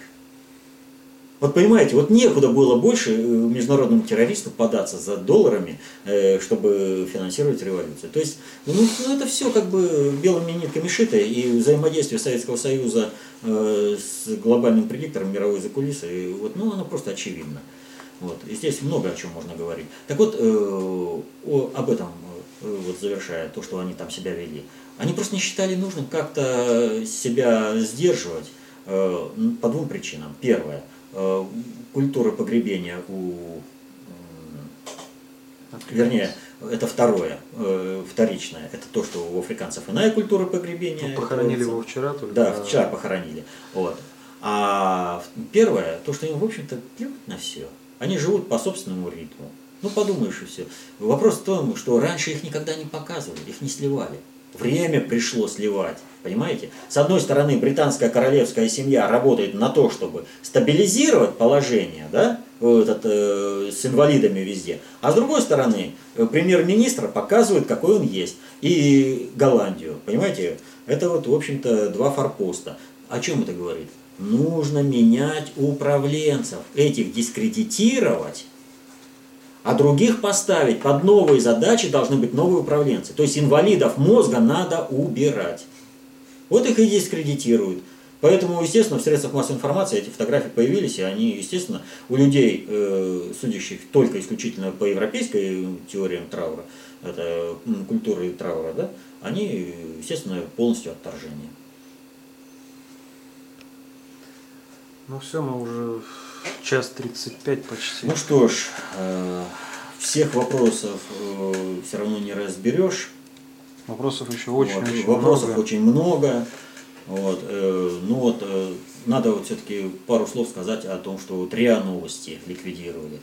Вот понимаете, вот некуда было больше э, международным террористам податься за долларами, э, чтобы финансировать революцию. То есть, ну, ну это все как бы белыми нитками шито, и взаимодействие Советского Союза э, с глобальным предиктором мировой закулисы, вот, ну, оно просто очевидно. Вот. И здесь много о чем можно говорить. Так вот, о, об этом, вот завершая то, что они там себя вели, они просто не считали нужным как-то себя сдерживать по двум причинам. Первое – Э, культура погребения у вернее, это второе, э, вторичное. Это то, что у африканцев иная культура погребения. Ну, похоронили его вчера только. Да, вчера похоронили. Вот. А первое, то, что им, в общем-то, плевать на все. Они живут по собственному ритму. Ну, подумаешь и все. Вопрос в том, что раньше их никогда не показывали, их не сливали. Время пришло сливать. Понимаете? С одной стороны, британская королевская семья работает на то, чтобы стабилизировать положение, да, этот, э, с инвалидами везде. А с другой стороны, э, премьер-министр показывает, какой он есть. И Голландию, понимаете? Это вот, в общем-то, два форпоста. О чем это говорит? Нужно менять управленцев, этих дискредитировать, а других поставить под новые задачи должны быть новые управленцы. То есть инвалидов мозга надо убирать. Вот их и дискредитируют. Поэтому, естественно, в средствах массовой информации эти фотографии появились, и они, естественно, у людей, э, судящих только исключительно по европейской теориям траура, это культуры траура, да, они, естественно, полностью отторжение. Ну все, мы уже час 35 почти. Ну что ж, э, всех вопросов э, все равно не разберешь. Вопросов еще очень, вот, очень вопросов много. очень много. Вот, э, ну вот, надо вот все-таки пару слов сказать о том, что вот РИА Новости ликвидировали.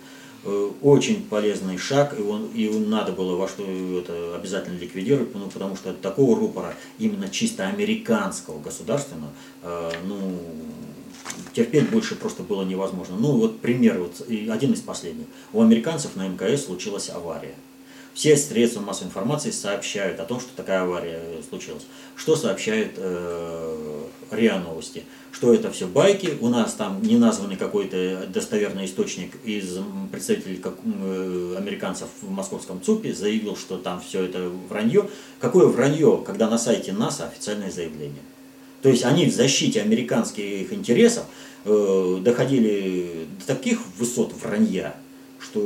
Очень полезный шаг, и, он, и надо было во что это обязательно ликвидировать, ну, потому что такого рупора, именно чисто американского государственного, ну, терпеть больше просто было невозможно. Ну вот пример, вот, один из последних. У американцев на МКС случилась авария. Все средства массовой информации сообщают о том, что такая авария случилась. Что сообщают э, РИА Новости? Что это все байки, у нас там не названный какой-то достоверный источник из представителей как, э, американцев в московском ЦУПе заявил, что там все это вранье. Какое вранье, когда на сайте НАСА официальное заявление? То есть они в защите американских интересов э, доходили до таких высот вранья, что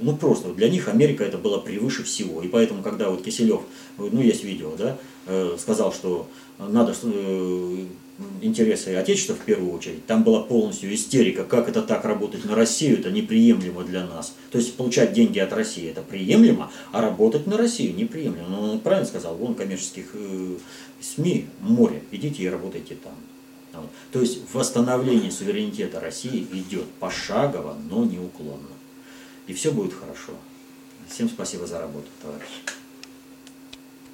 ну просто для них Америка это было превыше всего. И поэтому, когда вот Киселев, ну есть видео, да, э, сказал, что надо э, интересы Отечества в первую очередь, там была полностью истерика, как это так работать на Россию, это неприемлемо для нас. То есть получать деньги от России это приемлемо, а работать на Россию неприемлемо. Но он правильно сказал, вон коммерческих э, СМИ море, идите и работайте там. Вот. То есть восстановление суверенитета России идет пошагово, но неуклонно. И все будет хорошо. Всем спасибо за работу, товарищи.